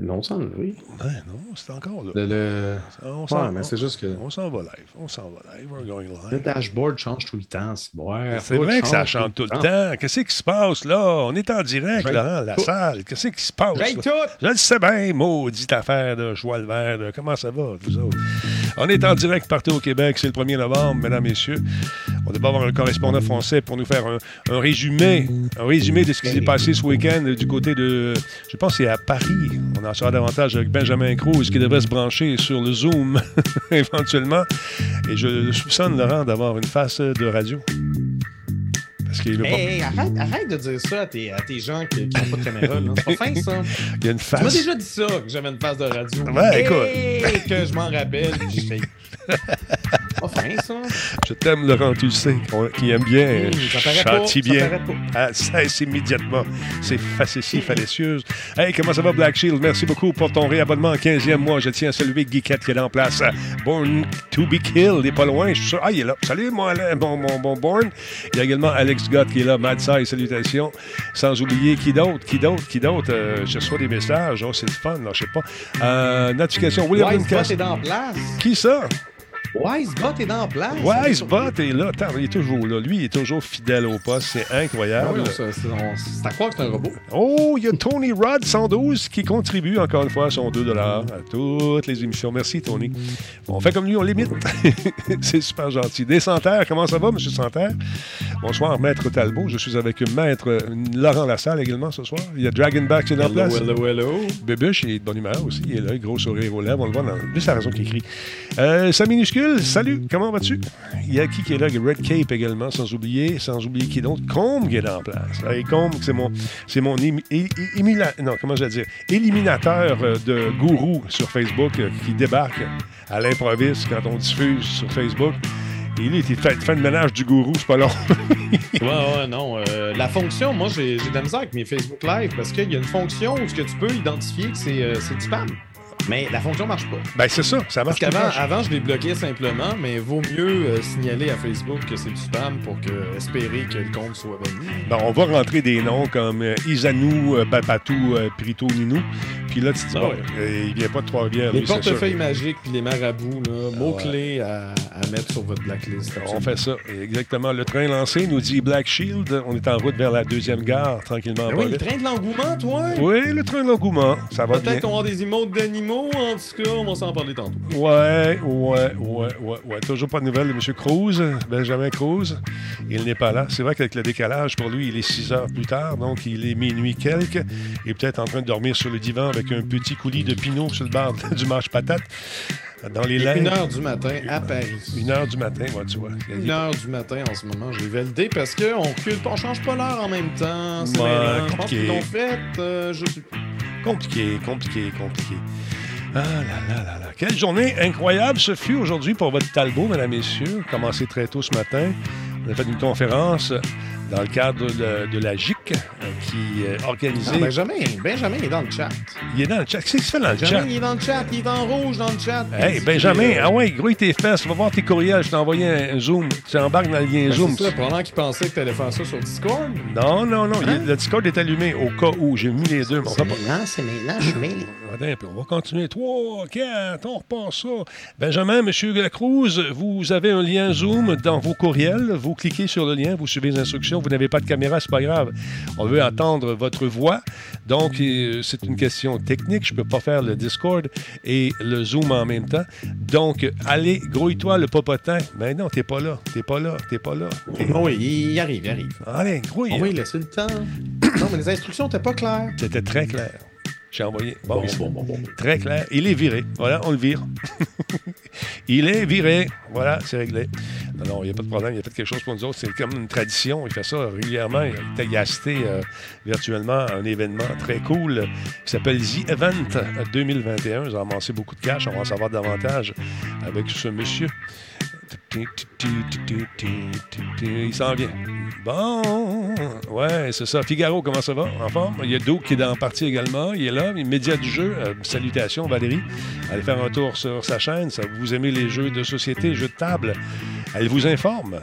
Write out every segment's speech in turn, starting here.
Non, oui. Ben non, c'est encore là. Le, le- On Ouais, s'en mais c'est juste que on s'en va live. On s'en va live. We're going le dashboard change tout le temps. C'est vrai que ça chante tout le temps. Qu'est-ce qui se passe là? On est en direct, Laurent, la salle. Qu'est-ce qui se passe? Tout! Je le sais bien, maudite affaire de joie le vert. Comment ça va, vous autres? On est en direct partout au Québec. C'est le 1er novembre, mesdames, messieurs. On devrait avoir un correspondant français pour nous faire un, résumé, un résumé de ce qui s'est passé ce week-end du côté de, je pense c'est à Paris. On en saura davantage avec Benjamin Cruz qui devrait se brancher sur le Zoom éventuellement. Et je soupçonne, Laurent, d'avoir une face de radio. Hey, arrête, arrête de dire ça à tes, à tes gens qui n'ont pas de caméra. là. C'est pas fin, ça. il y a une Tu m'as face. déjà dit ça, que j'avais une face de radio. Ouais, Hey, que je m'en rappelle. Pas fin, ça. Je t'aime, Laurent, tu le sais, qui aime bien, chantit ça bien. pas. Ah, cesse immédiatement. C'est facétie, fallacieuse. Hey, comment ça va, Black Shield? Merci beaucoup pour ton réabonnement en 15e mois. Je tiens à saluer Geekette qui est en place. Born to be killed, il n'est pas loin. Je suis sûr. Ah, il est là. Salut, Alain- mon, mon, mon Born. Il y a également Alex Gott qui est là. Mad Size, salutations. Sans oublier qui d'autre, qui d'autre, qui d'autre. Euh, je reçois des messages. Oh, c'est le fun, là, je sais pas. Euh, notification. William est place. Qui ça? Wisebot est dans la place. Wisebot est là. Attends, il est toujours là. Lui, il est toujours fidèle au poste. C'est incroyable. oui, on- c'est à croire que c'est un robot. Oh, il y a Tony Rod 112 qui contribue encore une fois son 2 à toutes les émissions. Merci, Tony. On fait comme lui, on limite. C'est super gentil. Des Santerre, comment ça va, M. Santerre? Bonsoir, Maître Talbot. Je suis avec Maître euh, Laurent Lassalle également ce soir. Il y a Dragonback qui est en place. hello, hello. Bébuche il est de bonne humeur aussi. Il est là, gros sourire aux lèvres. On le voit dans. Lui, c'est la raison qu'il écrit. Euh, sa minuscule, salut, comment vas-tu? Il y a qui qui est là? Red Cape également, sans oublier, sans oublier qui d'autre? Combe qui est en place. Et Combe, c'est mon, c'est mon non, comment je vais dire? Éliminateur euh, de gourou sur Facebook euh, qui débarque à l'improviste quand on diffuse sur Facebook. Et lui, il fait, fait le ménage du gourou, c'est pas long. Ouais, ouais, non. euh, la fonction, moi, j'ai de la misère avec mes Facebook Live parce qu'il y a une fonction où ce que tu peux identifier que c'est euh, du spam. Mais la fonction marche pas. ben, c'est ça, ça Parce marche qu'avant, le temps. avant, je les bloquais simplement, mais vaut mieux euh, signaler à Facebook que c'est du spam pour que, espérer que le compte soit banni. Bon, on va rentrer des noms comme euh, Isanou, euh, Bapatou, euh, Prito, Ninou. Puis là, tu te dis, Ah bon, il vient pas de Trois-Rivières. Les lui, portefeuilles magiques puis les marabouts, là, mots-clés à, à mettre sur votre blacklist. On fait ça. Exactement. Le train lancé nous dit Black Shield. On est en route vers la deuxième gare, tranquillement. Pas oui, le train de l'engouement, toi? Oui, le train de l'engouement. Ça va bien. Peut-être qu'on avoir des emotes d'animaux, en tout cas, on va s'en parler tantôt. Ouais, ouais, ouais, ouais, ouais. Toujours pas de nouvelles de M. Cruz, Benjamin Cruz. Il n'est pas là. C'est vrai qu'avec le décalage, pour lui, il est 6 heures plus tard, donc il est minuit quelques. Il est peut-être en train de dormir sur le divan avec un petit coulis de pinot sur le bar du marche-patate. Dans les lèvres. Une heure du matin à Paris. Une heure du matin, moi, tu vois. Une heure du matin en ce moment, j'ai validé parce qu'on recule, pas- on change pas l'heure en même temps. C'est Ouais, mélange. Je pense compliqué. qu'ils l'ont fait, euh, je sais plus. Compliqué, compliqué, compliqué. Ah. Quelle journée incroyable ce fut aujourd'hui pour votre Talbot, mesdames, messieurs. Commencé très tôt ce matin. On a fait une conférence dans le cadre de, de la GIC euh, qui est organisée. Ah, Benjamin, Benjamin est dans le chat. il est dans le chat. Qu'est-ce qu'il fait dans le Benjamin, chat? il est dans le chat, il est en rouge dans le chat. Hey, Benjamin, euh, ah ouais, grouille tes fesses. Va voir tes courriels. Je t'ai envoyé un, Zoom. Tu embarques dans le lien ben, Zoom. C'est ça, pendant qu'il pensait que t'allais faire ça sur Discord. Non, non, non. il Hein? le Discord est allumé au cas où. J'ai mis les deux. pas- maintenant, c'est maintenant, je mets. Attends peu, on va continuer. 3, 4, on repasse ça. Benjamin, Monsieur Lacruz, vous avez un lien Zoom dans vos courriels. Vous cliquez sur le lien, vous suivez les instructions. Vous n'avez pas de caméra, c'est pas grave. On veut entendre votre voix. Donc, euh, c'est une question technique. Je peux pas faire le Discord et le Zoom en même temps. Donc, allez, grouille-toi le popotin. Mais non, t'es pas là. T'es pas là. T'es pas là. Oh oui, il arrive, il arrive. Allez, grouille. On va lui laisser le temps. Non, mais les instructions n'étaient pas claires. C'était très clair. J'ai envoyé. Bon, Bon, ici. bon, bon, bon. Très clair. Il est viré. Voilà, on le vire. il est viré. Voilà, c'est réglé. Non, non, il n'y a pas de problème. Il a fait quelque chose pour nous autres. C'est comme une tradition. Il fait ça régulièrement. Il a, assisté euh, virtuellement à un événement très cool qui s'appelle The Event 2021. Ils ont amassé beaucoup de cash. On va en savoir davantage avec ce monsieur. Il s'en vient. Bon, ouais, c'est ça. Figaro, comment ça va? En forme? Il y a Doug qui est dans la partie également. Il est là, média du jeu. Euh, salutations, Valérie. Allez faire un tour sur sa chaîne. Ça, vous aimez les jeux de société, jeux de table. Elle vous informe.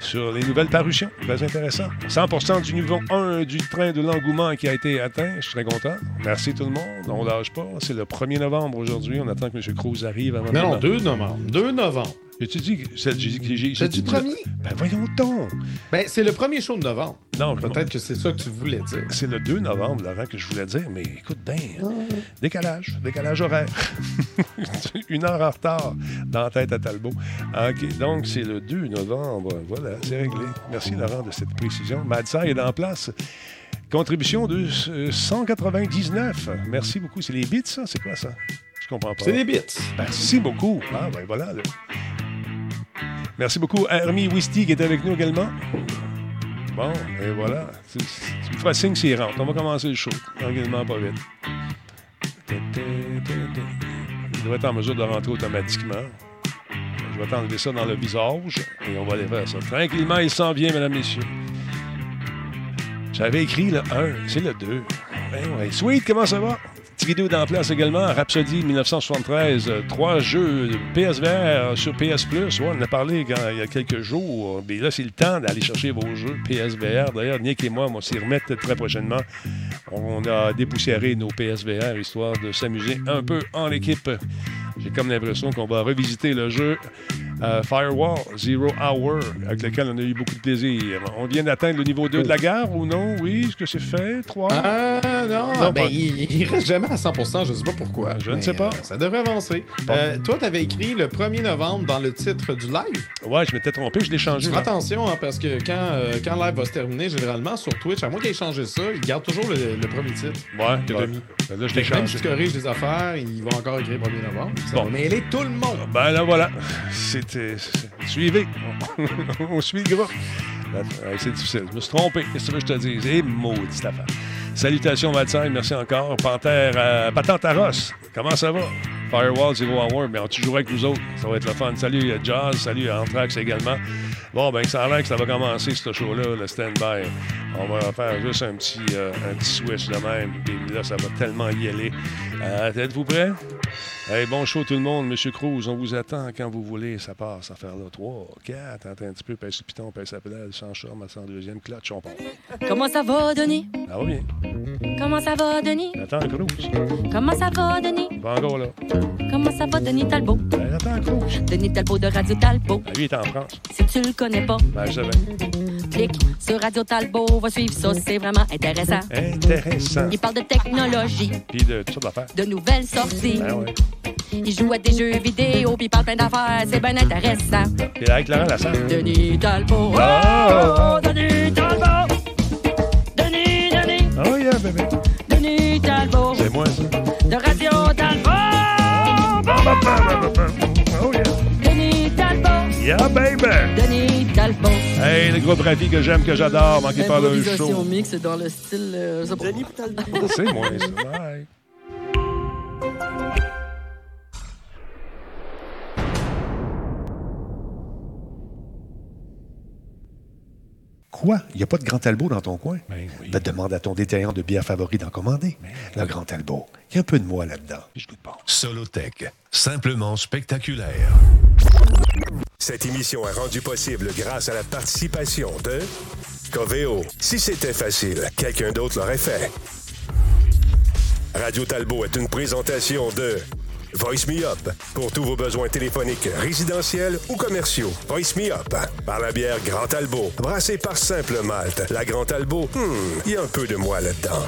sur les nouvelles parutions. Très intéressant. 100% du niveau 1 du train de l'engouement qui a été atteint. Je suis très content. Merci tout le monde. On lâche pas. C'est le 1er novembre aujourd'hui. On attend que M. Cruz arrive avant Non, non, 2 novembre. 2 novembre. J'ai-tu dit que j'ai dit premier? Ben voyons donc. Ben, c'est le premier show de novembre. Non, Peut-être que c'est ça que tu voulais dire. C'est le 2 novembre, Laurent, que je voulais dire, mais écoute bien, décalage, décalage horaire. Une heure en retard dans la tête à Talbot. OK, donc c'est le 2 novembre. Voilà, c'est réglé. Merci, Laurent, de cette précision. Madsa est en place. Contribution de euh, 199. Merci beaucoup. C'est les bits, ça? C'est quoi ça? Je comprends pas. C'est des bits. Merci beaucoup. Ah, ben voilà. là. Merci beaucoup, Hermie Wisty, qui est avec nous également. Bon, et voilà. Tu, tu me feras signe s'il rentre. On va commencer le show. Tranquillement, pas vite. Il devrait être en mesure de rentrer automatiquement. Je vais t'enlever ça dans le visage et on va aller faire ça. Tranquillement, il s'en vient, mesdames, messieurs. J'avais écrit le 1, c'est le 2. Ben ouais. Sweet, comment ça va? Petite vidéo place également. Rhapsody 1973. euh, trois jeux PSVR sur PS Plus. On en a parlé il y a quelques jours. Mais là, c'est le temps d'aller chercher vos jeux PSVR. D'ailleurs, Nick et moi, on va s'y remettre très prochainement. On a dépoussiéré nos PSVR histoire de s'amuser un peu en équipe. J'ai comme l'impression qu'on va revisiter le jeu euh, Firewall Zero Hour, avec lequel on a eu beaucoup de plaisir. On vient d'atteindre le niveau 2 de la gare ou non? Oui, est-ce que c'est fait? 3? Ah non, Non, ben, il, il reste jamais à 100%, je sais pas pourquoi. Je ne sais pas. euh, ça devrait avancer. Bon. Euh, toi, tu avais écrit le 1er novembre dans le titre du live. Ouais, je m'étais trompé, je l'ai changé. Fais là. attention, hein, parce que quand, quand le live va se terminer, généralement sur Twitch, à moins qu'il ait changé ça, il garde toujours le, le premier titre. Ouais, que ouais. Ben Là, je l'ai Même changé. si tu corriges des affaires, il va encore écrire 1er novembre. Ça Bon. va mêler tout le monde. Ben là, voilà. C'est- Suivez. On suit le groupe. Ouais, C'est difficile. Je me suis trompé. Qu'est-ce que je te dise? Et maudite affaire. Salutations, Valsaille. Merci encore. Panthère, euh. Comment ça va? Firewall, Zero Hour. Mais tu joueras avec nous autres? Ça va être le fun. Salut, euh, Jazz. Salut, Anthrax également. Bon, ben, ça a l'air que ça va commencer, ce show-là, le stand-by. On va faire juste un petit, euh, un petit switch de même. Puis là, ça va tellement y aller. Euh, Êtes-vous prêts? Hey, bon show tout le monde, Monsieur Cruz, on vous attend quand vous voulez, ça part, ça faire là. 3, 4, attends un petit peu, pèse le piton, pèse la pédale, sans charme, sans deuxième clutch, on part. Comment ça va, Denis? Ça va bien. Comment ça va, Denis? Attends Cruz. Comment ça va, Denis? Pas encore là. Comment ça va, Denis Talbot? Ben, attends Cruz. Denis Talbot de Radio Talbot. Ah, lui, il est en France. Si tu le connais pas, Ben, je savais. clique sur Radio Talbot, va suivre ça, c'est vraiment intéressant. Intéressant. Il parle de technologie, Puis de toutes sortes d'affaires. de nouvelles sorties. Ben ouais. Il joue à des jeux vidéo, puis parle plein d'affaires, c'est bien intéressant. Puis avec Laurent Lassalle. Denis Talbot. Oh! Oh, Denis Talbot. Denis, Denis, Oh yeah, bébé. Denis Talbot. C'est moi, ça. De Radio Talbot. Oh yeah. Denis Talbot. Yeah, baby. Denis Talbot. Hey, le groupe Rafi que j'aime, que j'adore, manquez pas le show. mix dans le style. euh, ça- C'est moi, ça. Bye. Quoi? Il n'y a pas de Grand Talbot dans ton coin? Ben oui. Ben, demande à ton détaillant de bière favori d'en commander. Le Grand Talbot. Il y a un peu de moi là-dedans. Je goûte pas. Solotech, simplement spectaculaire. Cette émission est rendue possible grâce à la participation de Coveo. Si c'était facile, quelqu'un d'autre l'aurait fait. Radio Talbot est une présentation de Voice Me Up pour tous vos besoins téléphoniques résidentiels ou commerciaux. Voice Me Up par la bière Grand Talbot, brassée par Simple Malte. La Grand Talbot, hmm, il y a un peu de moi là-dedans.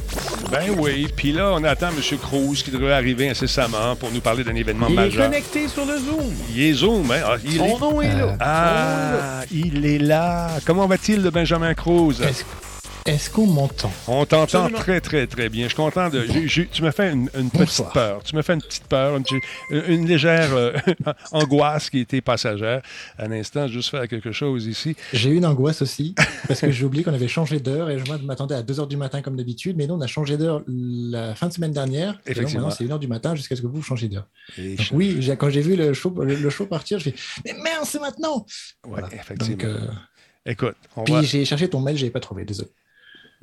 Ben oui, puis là, on attend M. Cruz qui devrait arriver incessamment pour nous parler d'un événement Il est majeur. connecté sur le Zoom. Il est Zoom, hein? Ah, il Son est... nom est là. Ah, il est là. Comment va-t-il, le Benjamin Cruz? Est-ce qu'on m'entend? On t'entend très, très, très bien. Je suis content de. tu me fais une, une petite Bonsoir. peur. Tu me fais une petite peur, une, une légère euh, angoisse qui était passagère. Un instant, juste faire quelque chose ici. J'ai eu une angoisse aussi, parce que j'ai oublié qu'on avait changé d'heure et je m'attendais à 2h du matin comme d'habitude, mais nous, on a changé d'heure la fin de semaine dernière. Et donc, Effectivement. maintenant, c'est 1h du matin jusqu'à ce que vous changez d'heure. Oui, quand j'ai vu le show, le, le show partir, je fais Mais merde, c'est maintenant Ouais, Voilà. effectivement. Donc, euh, Écoute, on Puis va. j'ai cherché ton mail, je l'ai pas trouvé, désolé.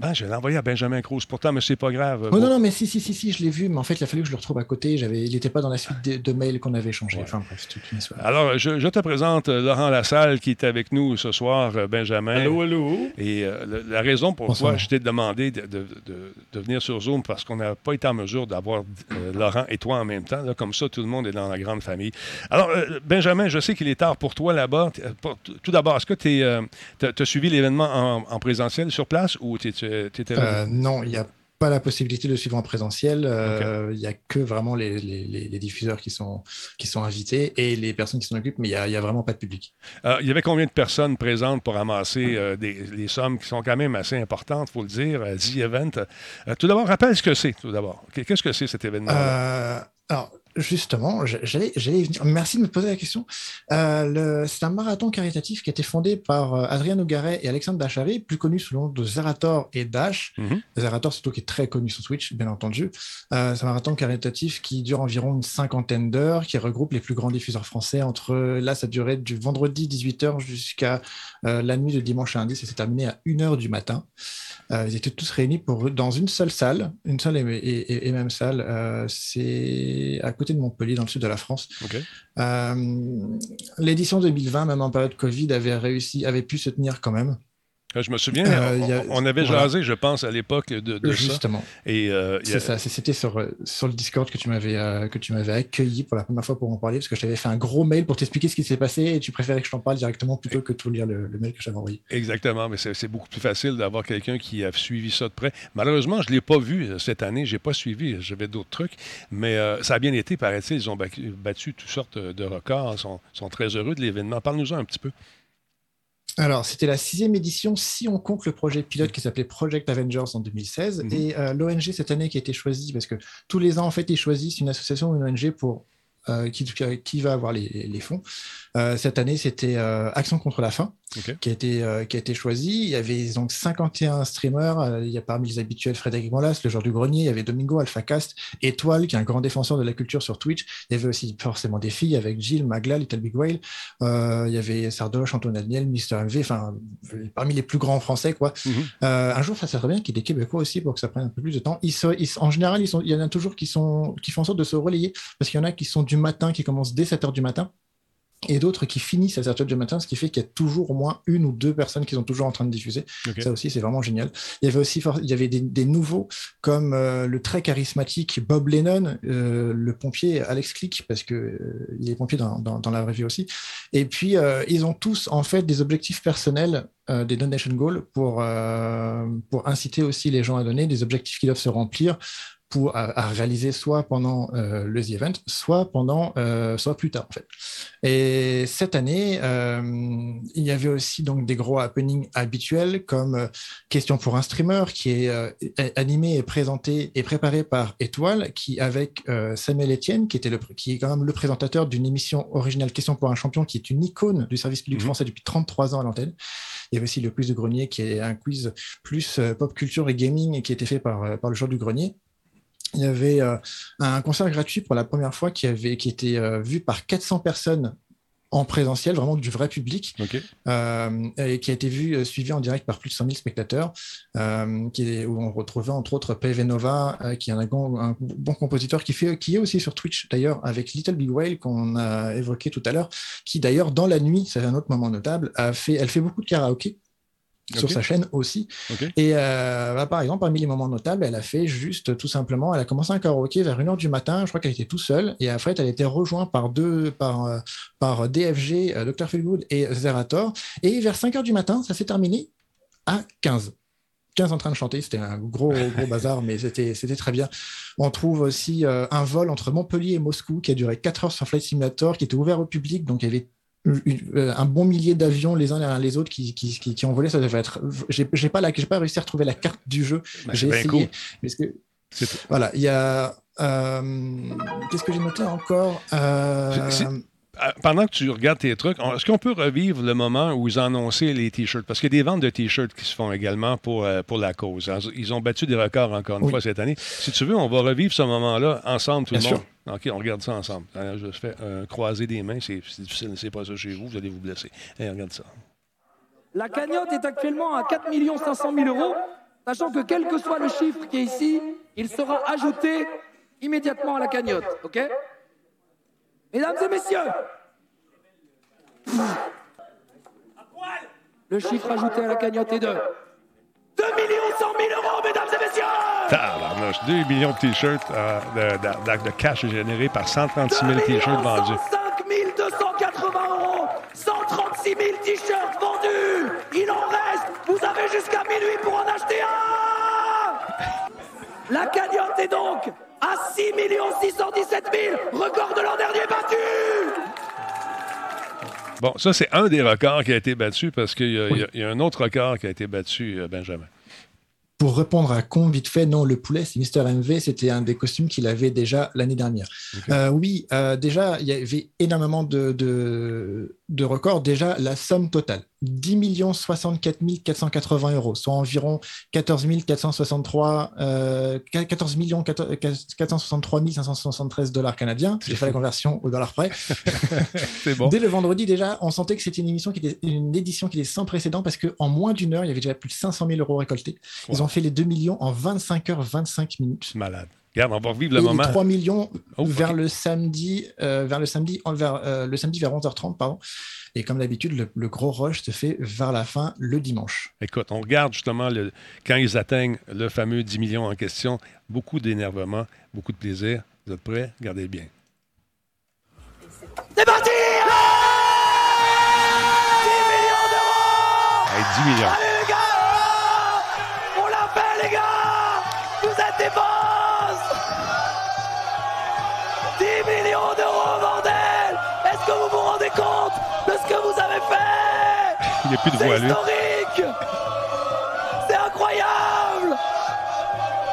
Ben, je l'ai envoyé à Benjamin Cruz. Pourtant, mais c'est pas grave. Oh, non, non, mais si, si, si, si, je l'ai vu, mais en fait, il a fallu que je le retrouve à côté. J'avais, il n'était pas dans la suite de, de mails qu'on avait échangés. Ouais. Enfin, bref, c'est toute une histoire. Alors, je, je te présente euh, Laurent Lassalle qui est avec nous ce soir, euh, Benjamin. Allô, allô? Et euh, la raison pour Bonsoir. laquelle je t'ai demandé de, de- de- de venir sur Zoom, parce qu'on n'a pas été en mesure d'avoir euh, Laurent et toi en même temps. là. comme ça, tout le monde est dans la grande famille. Alors, euh, Benjamin, je sais qu'il est tard pour toi là-bas. Tout d'abord, est-ce que tu as suivi l'événement en, en présentiel sur place ou tu étais là? Euh, non, il n'y a pas la possibilité de suivre en présentiel. Euh, Il n'y a que vraiment les, les- les- les diffuseurs qui sont, qui sont invités et les personnes qui s'en occupent, mais il n'y a, vraiment pas de public. Euh, il y avait combien de personnes présentes pour ramasser euh, des, les sommes qui sont quand même assez importantes, il faut le dire, The Event? Tout d'abord, rappelle ce que c'est, tout d'abord. Qu'est-ce que c'est cet événement alors, justement, j'allais venir. Merci de me poser la question. Euh, c'est un marathon caritatif qui a été fondé par euh, Adrien Nougaret et Alexandre Dachary, plus connus sous le nom de Zerator et Dash. Mhm. Zerator, surtout, qui est très connu sur Twitch, bien entendu. Euh, c'est un marathon caritatif qui dure environ une cinquantaine d'heures, qui regroupe les plus grands diffuseurs français. Entre là, ça durait du vendredi 18h jusqu'à euh, la nuit de dimanche à lundi. Ça s'est terminé à 1h du matin. Ils étaient tous réunis pour, dans une seule salle, une seule et, et- et- et même salle. C'est à côté de Montpellier, dans le sud de la France. Euh, L'édition 2020, même en période Covid, avait réussi, avait pu se tenir quand même. Euh, Je me souviens, Euh, on, a- avait voilà. jasé, je pense, à l'époque de, de ça. Justement, Et euh, a- c'est ça. C'était sur, sur le Discord que tu m'avais euh, que tu m'avais accueilli pour la première fois pour en parler, parce que je t'avais fait un gros mail pour t'expliquer ce qui s'est passé et tu préférais que je t'en parle directement plutôt que de tout lire le, le mail que j'avais envoyé. Exactement, mais c'est beaucoup plus facile d'avoir quelqu'un qui a suivi ça de près. Malheureusement, je ne l'ai pas vu cette année, je n'ai pas suivi, j'avais d'autres trucs, mais ça a bien été, paraît-il, ils ont battu, battu toutes sortes de records, ils sont, sont très heureux de l'événement. Parle-nous-en un petit peu. Alors, c'était la sixième édition si on compte le projet pilote qui s'appelait Project Avengers en 2016 Mhm. et euh, l'ONG cette année qui a été choisie parce que tous les ans en fait ils choisissent une association ou une ONG pour euh, qui, qui va avoir les, les fonds. Euh, cette année c'était euh, Action contre la faim OK. qui a été euh, qui a été choisi. Il y avait donc 51 streamers. Euh, il y a parmi les habituels Frédéric Molas, le joueur du grenier. Il y avait Domingo AlphaCast, Étoile, qui est un grand défenseur de la culture sur Twitch. Il y avait aussi forcément des filles avec Jill, Magla, Little Big Whale. Euh, il y avait Sardoche, Antoine Daniel, Mister MV. Enfin, parmi les plus grands français, quoi. Mhm. Un jour, ça serait bien qu'il y ait des Québécois aussi pour que ça prenne un peu plus de temps. Ils en général, ils sont, il y en a toujours qui sont qui font en sorte de se relayer parce qu'il y en a qui sont du matin, qui commencent dès 7 heures du matin et d'autres qui finissent à 7 heures du matin, ce qui fait qu'il y a toujours au moins une ou deux personnes qui sont toujours en train de diffuser. Ça aussi, c'est vraiment génial. Il y avait aussi il y avait des, des nouveaux, comme euh, le très charismatique Bob Lennon, euh, le pompier Alex Click, parce que euh, il est pompier dans, dans, dans la vraie vie aussi. Et puis, ils ont tous en fait des objectifs personnels, euh, des donation goals, pour, euh, pour inciter aussi les gens à donner, des objectifs qui doivent se remplir pour, à, à réaliser soit pendant euh, le The Event, soit pendant, euh, soit plus tard en fait. Et cette année, euh, il y avait aussi donc des gros happenings habituels comme euh, Question pour un streamer qui est animé et présenté et préparé par Étoile, qui avec Samuel Etienne, qui était le, qui est quand même le présentateur d'une émission originale Question pour un champion, qui est une icône du service public Mhm. français depuis 33 ans à l'antenne. Il y avait aussi le quiz de grenier, qui est un quiz plus pop culture et gaming et qui a été fait par, par le joueur du grenier. Il y avait euh, un concert gratuit pour la première fois qui, avait, qui était euh, vu par 400 personnes en présentiel, vraiment du vrai public, euh, et qui a été vu, suivi en direct par plus de 100 000 spectateurs, qui est, où on retrouvait entre autres PV Nova, qui est un, bon- un bon compositeur, qui, fait, qui est aussi sur Twitch d'ailleurs, avec Little Big Whale qu'on a évoqué tout à l'heure, qui d'ailleurs dans la nuit, c'est un autre moment notable, a fait, elle fait beaucoup de karaoké sur sa chaîne aussi. Et euh, bah, par exemple, parmi les moments notables, elle a fait juste tout simplement, elle a commencé un karaoké vers 1h du matin, je crois qu'elle était tout seule, et après elle a été rejointe par deux, par, euh, par DFG, euh, Dr. Feelgood et Zerator, et vers 5h du matin, ça s'est terminé à 15. 15 en train de chanter, c'était un gros, gros bazar, mais c'était très bien. On trouve aussi euh, un vol entre Montpellier et Moscou qui a duré 4 heures sur Flight Simulator, qui était ouvert au public, donc il y avait un bon millier d'avions les uns derrière les autres qui, qui, qui, qui ont volé. Ça devait être. J'ai pas, la- j'ai pas réussi à retrouver la carte du jeu. Ben, j'ai essayé. Parce que, voilà, il y a. euh, Qu'est-ce que j'ai noté encore Euh, Pendant que tu regardes tes trucs, est-ce qu'on peut revivre le moment où ils ont annoncé les T-shirts? Parce qu'il y a des ventes de T-shirts qui se font également pour, euh, pour la cause. Ils ont battu des records encore une Oui. fois cette année. Si tu veux, on va revivre ce moment-là ensemble, tout Bien le monde. OK, on regarde ça ensemble. Alors, je fais euh, croiser des mains. C'est c'est difficile, c'est pas ça chez vous. Vous allez vous blesser. Allez, regarde ça. La cagnotte est actuellement à 4 500 000 euros. sachant que quel que soit le chiffre qui est ici, il sera ajouté immédiatement à la cagnotte, ok? Mesdames et messieurs. Le chiffre ajouté à la cagnotte est de 2 millions 100 000 euros, mesdames et messieurs. Tabarnouche, 2 millions de t-shirts euh, de, de- de- de cash générés par 136 000 t-shirts vendus. 5 280 euros 136 000 t-shirts vendus. Il en reste Vous avez jusqu'à minuit pour en acheter un. La cagnotte est donc à 6 617 000 Record de l'an dernier battu Bon, ça, c'est un des records qui a été battu parce qu'il y, a- il y a- il y a un autre record qui a été battu, euh, Benjamin. Pour répondre à con vite fait, non, le poulet, c'est Mister MV, c'était un des costumes qu'il avait déjà l'année dernière. Euh, oui, euh, déjà, il y avait énormément de, de, de records. Déjà, la somme totale, 10 64 480 euros, soit environ 14 463, euh, 14 463 573 dollars canadiens. J'ai fait la conversion au dollar près. Bon. Dès le vendredi, déjà, on sentait que c'était une émission qui était une édition qui était sans précédent parce qu'en moins d'une heure, il y avait déjà plus de 500 000 euros récoltés. Ils ont fait les 2 millions en 25 heures 25 minutes. Malade. Regarde, on va revivre le moment. 3 millions Oh, vers le samedi, euh, vers le samedi, vers, euh, le samedi vers 11h30, pardon. Et comme d'habitude, le, le gros rush se fait vers la fin le dimanche. Écoute, on regarde justement le- quand ils atteignent le fameux 10 millions en question. Beaucoup d'énervement, beaucoup de plaisir. Vous êtes prêts? Regardez bien. C'est parti 10 millions d'euros Hey, 10 millions. Allez les gars On l'a fait les gars Vous êtes des boss 10 millions d'euros bordel. Est-ce que vous vous rendez compte de ce que vous avez fait Il n'y a plus de voix, historique. C'est incroyable.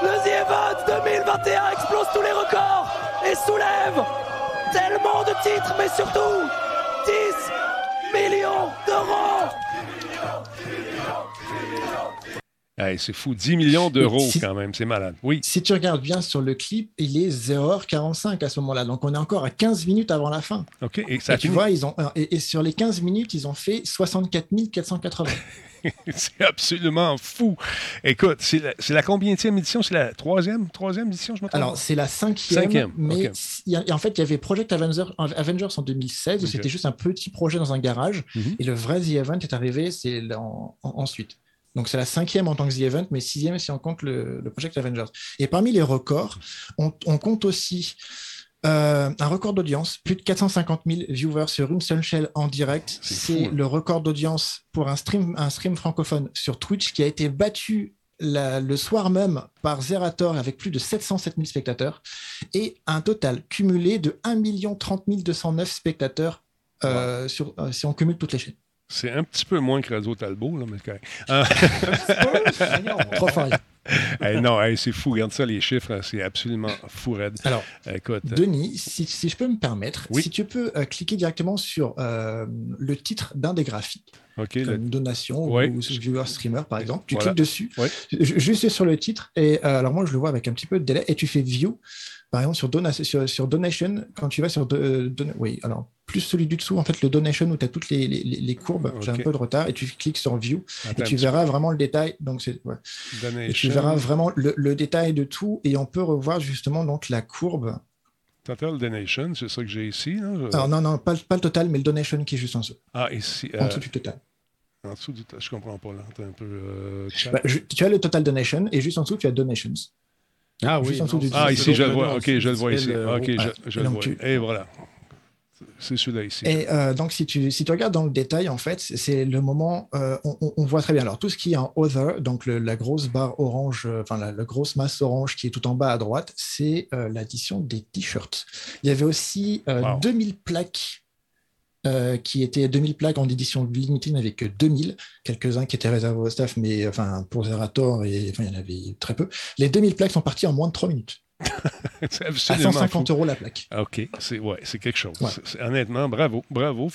Le The Event 2021 explose tous les records et soulève tellement de titres, mais surtout 10 millions d'euros Hey, c'est fou. 10 millions d'euros Si- quand même. C'est malade. Oui. Si tu regardes bien sur le clip, il est 0h45 à ce moment-là. Donc on est encore à 15 minutes avant la fin. OK. Et ça Et tu vois, ils ont, et, et sur les 15 minutes, ils ont fait 64 480. c'est absolument fou. Écoute, c'est la, la combienième édition? C'est la troisième? Troisième édition, je me trompe? Alors, c'est la cinquième, Cinquième, mais en fait, il y avait Project Avenger, Avengers en 2016, où Ok. c'était juste un petit projet dans un garage, Mhm. et le vrai The Event est arrivé c'est là en- en- ensuite. Donc, c'est la cinquième en tant que The Event, mais sixième si on compte le, le Project Avengers. Et parmi les records, on, on compte aussi euh, un record d'audience, plus de 450 000 viewers sur une seule chaîne en direct. C'est hein. le record d'audience pour un stream, un stream francophone sur Twitch qui a été battu la- le soir même par Zerator avec plus de 707 000 spectateurs et un total cumulé de 1 30 209 spectateurs euh, sur, euh, si on cumule toutes les chaînes. C'est un petit peu moins que Radio Talbot, là, mais. Euh, fort. hey, non, hey, c'est fou. Regarde ça, les chiffres, hein, c'est absolument fou raide. Alors, Écoute, euh, Denis, si, si je peux me permettre, Oui. si tu peux euh, cliquer directement sur euh, le titre d'un des graphiques, OK. comme le- donation Ouais. ou viewer streamer par exemple, tu Voilà. cliques dessus, Ouais. juste sur le titre, et euh, alors moi je le vois avec un petit peu de délai, et tu fais view, par exemple sur, dona- sur, sur donation, quand tu vas sur, do- euh, don- oui, alors plus celui du dessous, en fait le donation où tu as toutes les, les- les- les courbes, j'ai un peu de retard, et tu cliques sur view, Attends et tu verras vraiment le détail, donc c'est, ouais. Et tu verras vraiment le, le détail de tout, et on peut revoir justement donc la courbe. Total Donation, c'est ça que j'ai ici. là. Je- Alors non, non, pas, le- pas le total, mais le donation qui est juste en dessous, Ah, ici. en euh, dessous du total. en dessous du. Je comprends pas, là. Attends un peu. euh. Bah, je- tu as le total donation, et juste en dessous tu as donations. Ah dessous du Ah, c'est ici, je le vois. OK, c'est- je le vois c'est ici. le- OK, je, le vois. tu- Et voilà. C'est celui-là ici. Et euh, donc, si tu, si tu regardes dans le détail, en fait, c'est le moment, euh, on, voit très bien. Alors, tout ce qui est en Other, donc le- la grosse barre orange, euh, enfin, la, la grosse masse orange qui est tout en bas à droite, c'est euh, l'addition des t-shirts. Il y avait aussi euh, Wow. 2000 plaques. Euh, qui étaient 2000 plaques en édition limitée, il n'y avait que 2000, quelques-uns qui étaient réservés au staff, mais enfin pour Zerator, et, enfin, il y en avait très peu. Les 2000 plaques sont parties en moins de 3 minutes, à absolument 150 fou. euros la plaque. OK, c'est ouais, quelque chose. Ouais. Honnêtement, bravo, bravo.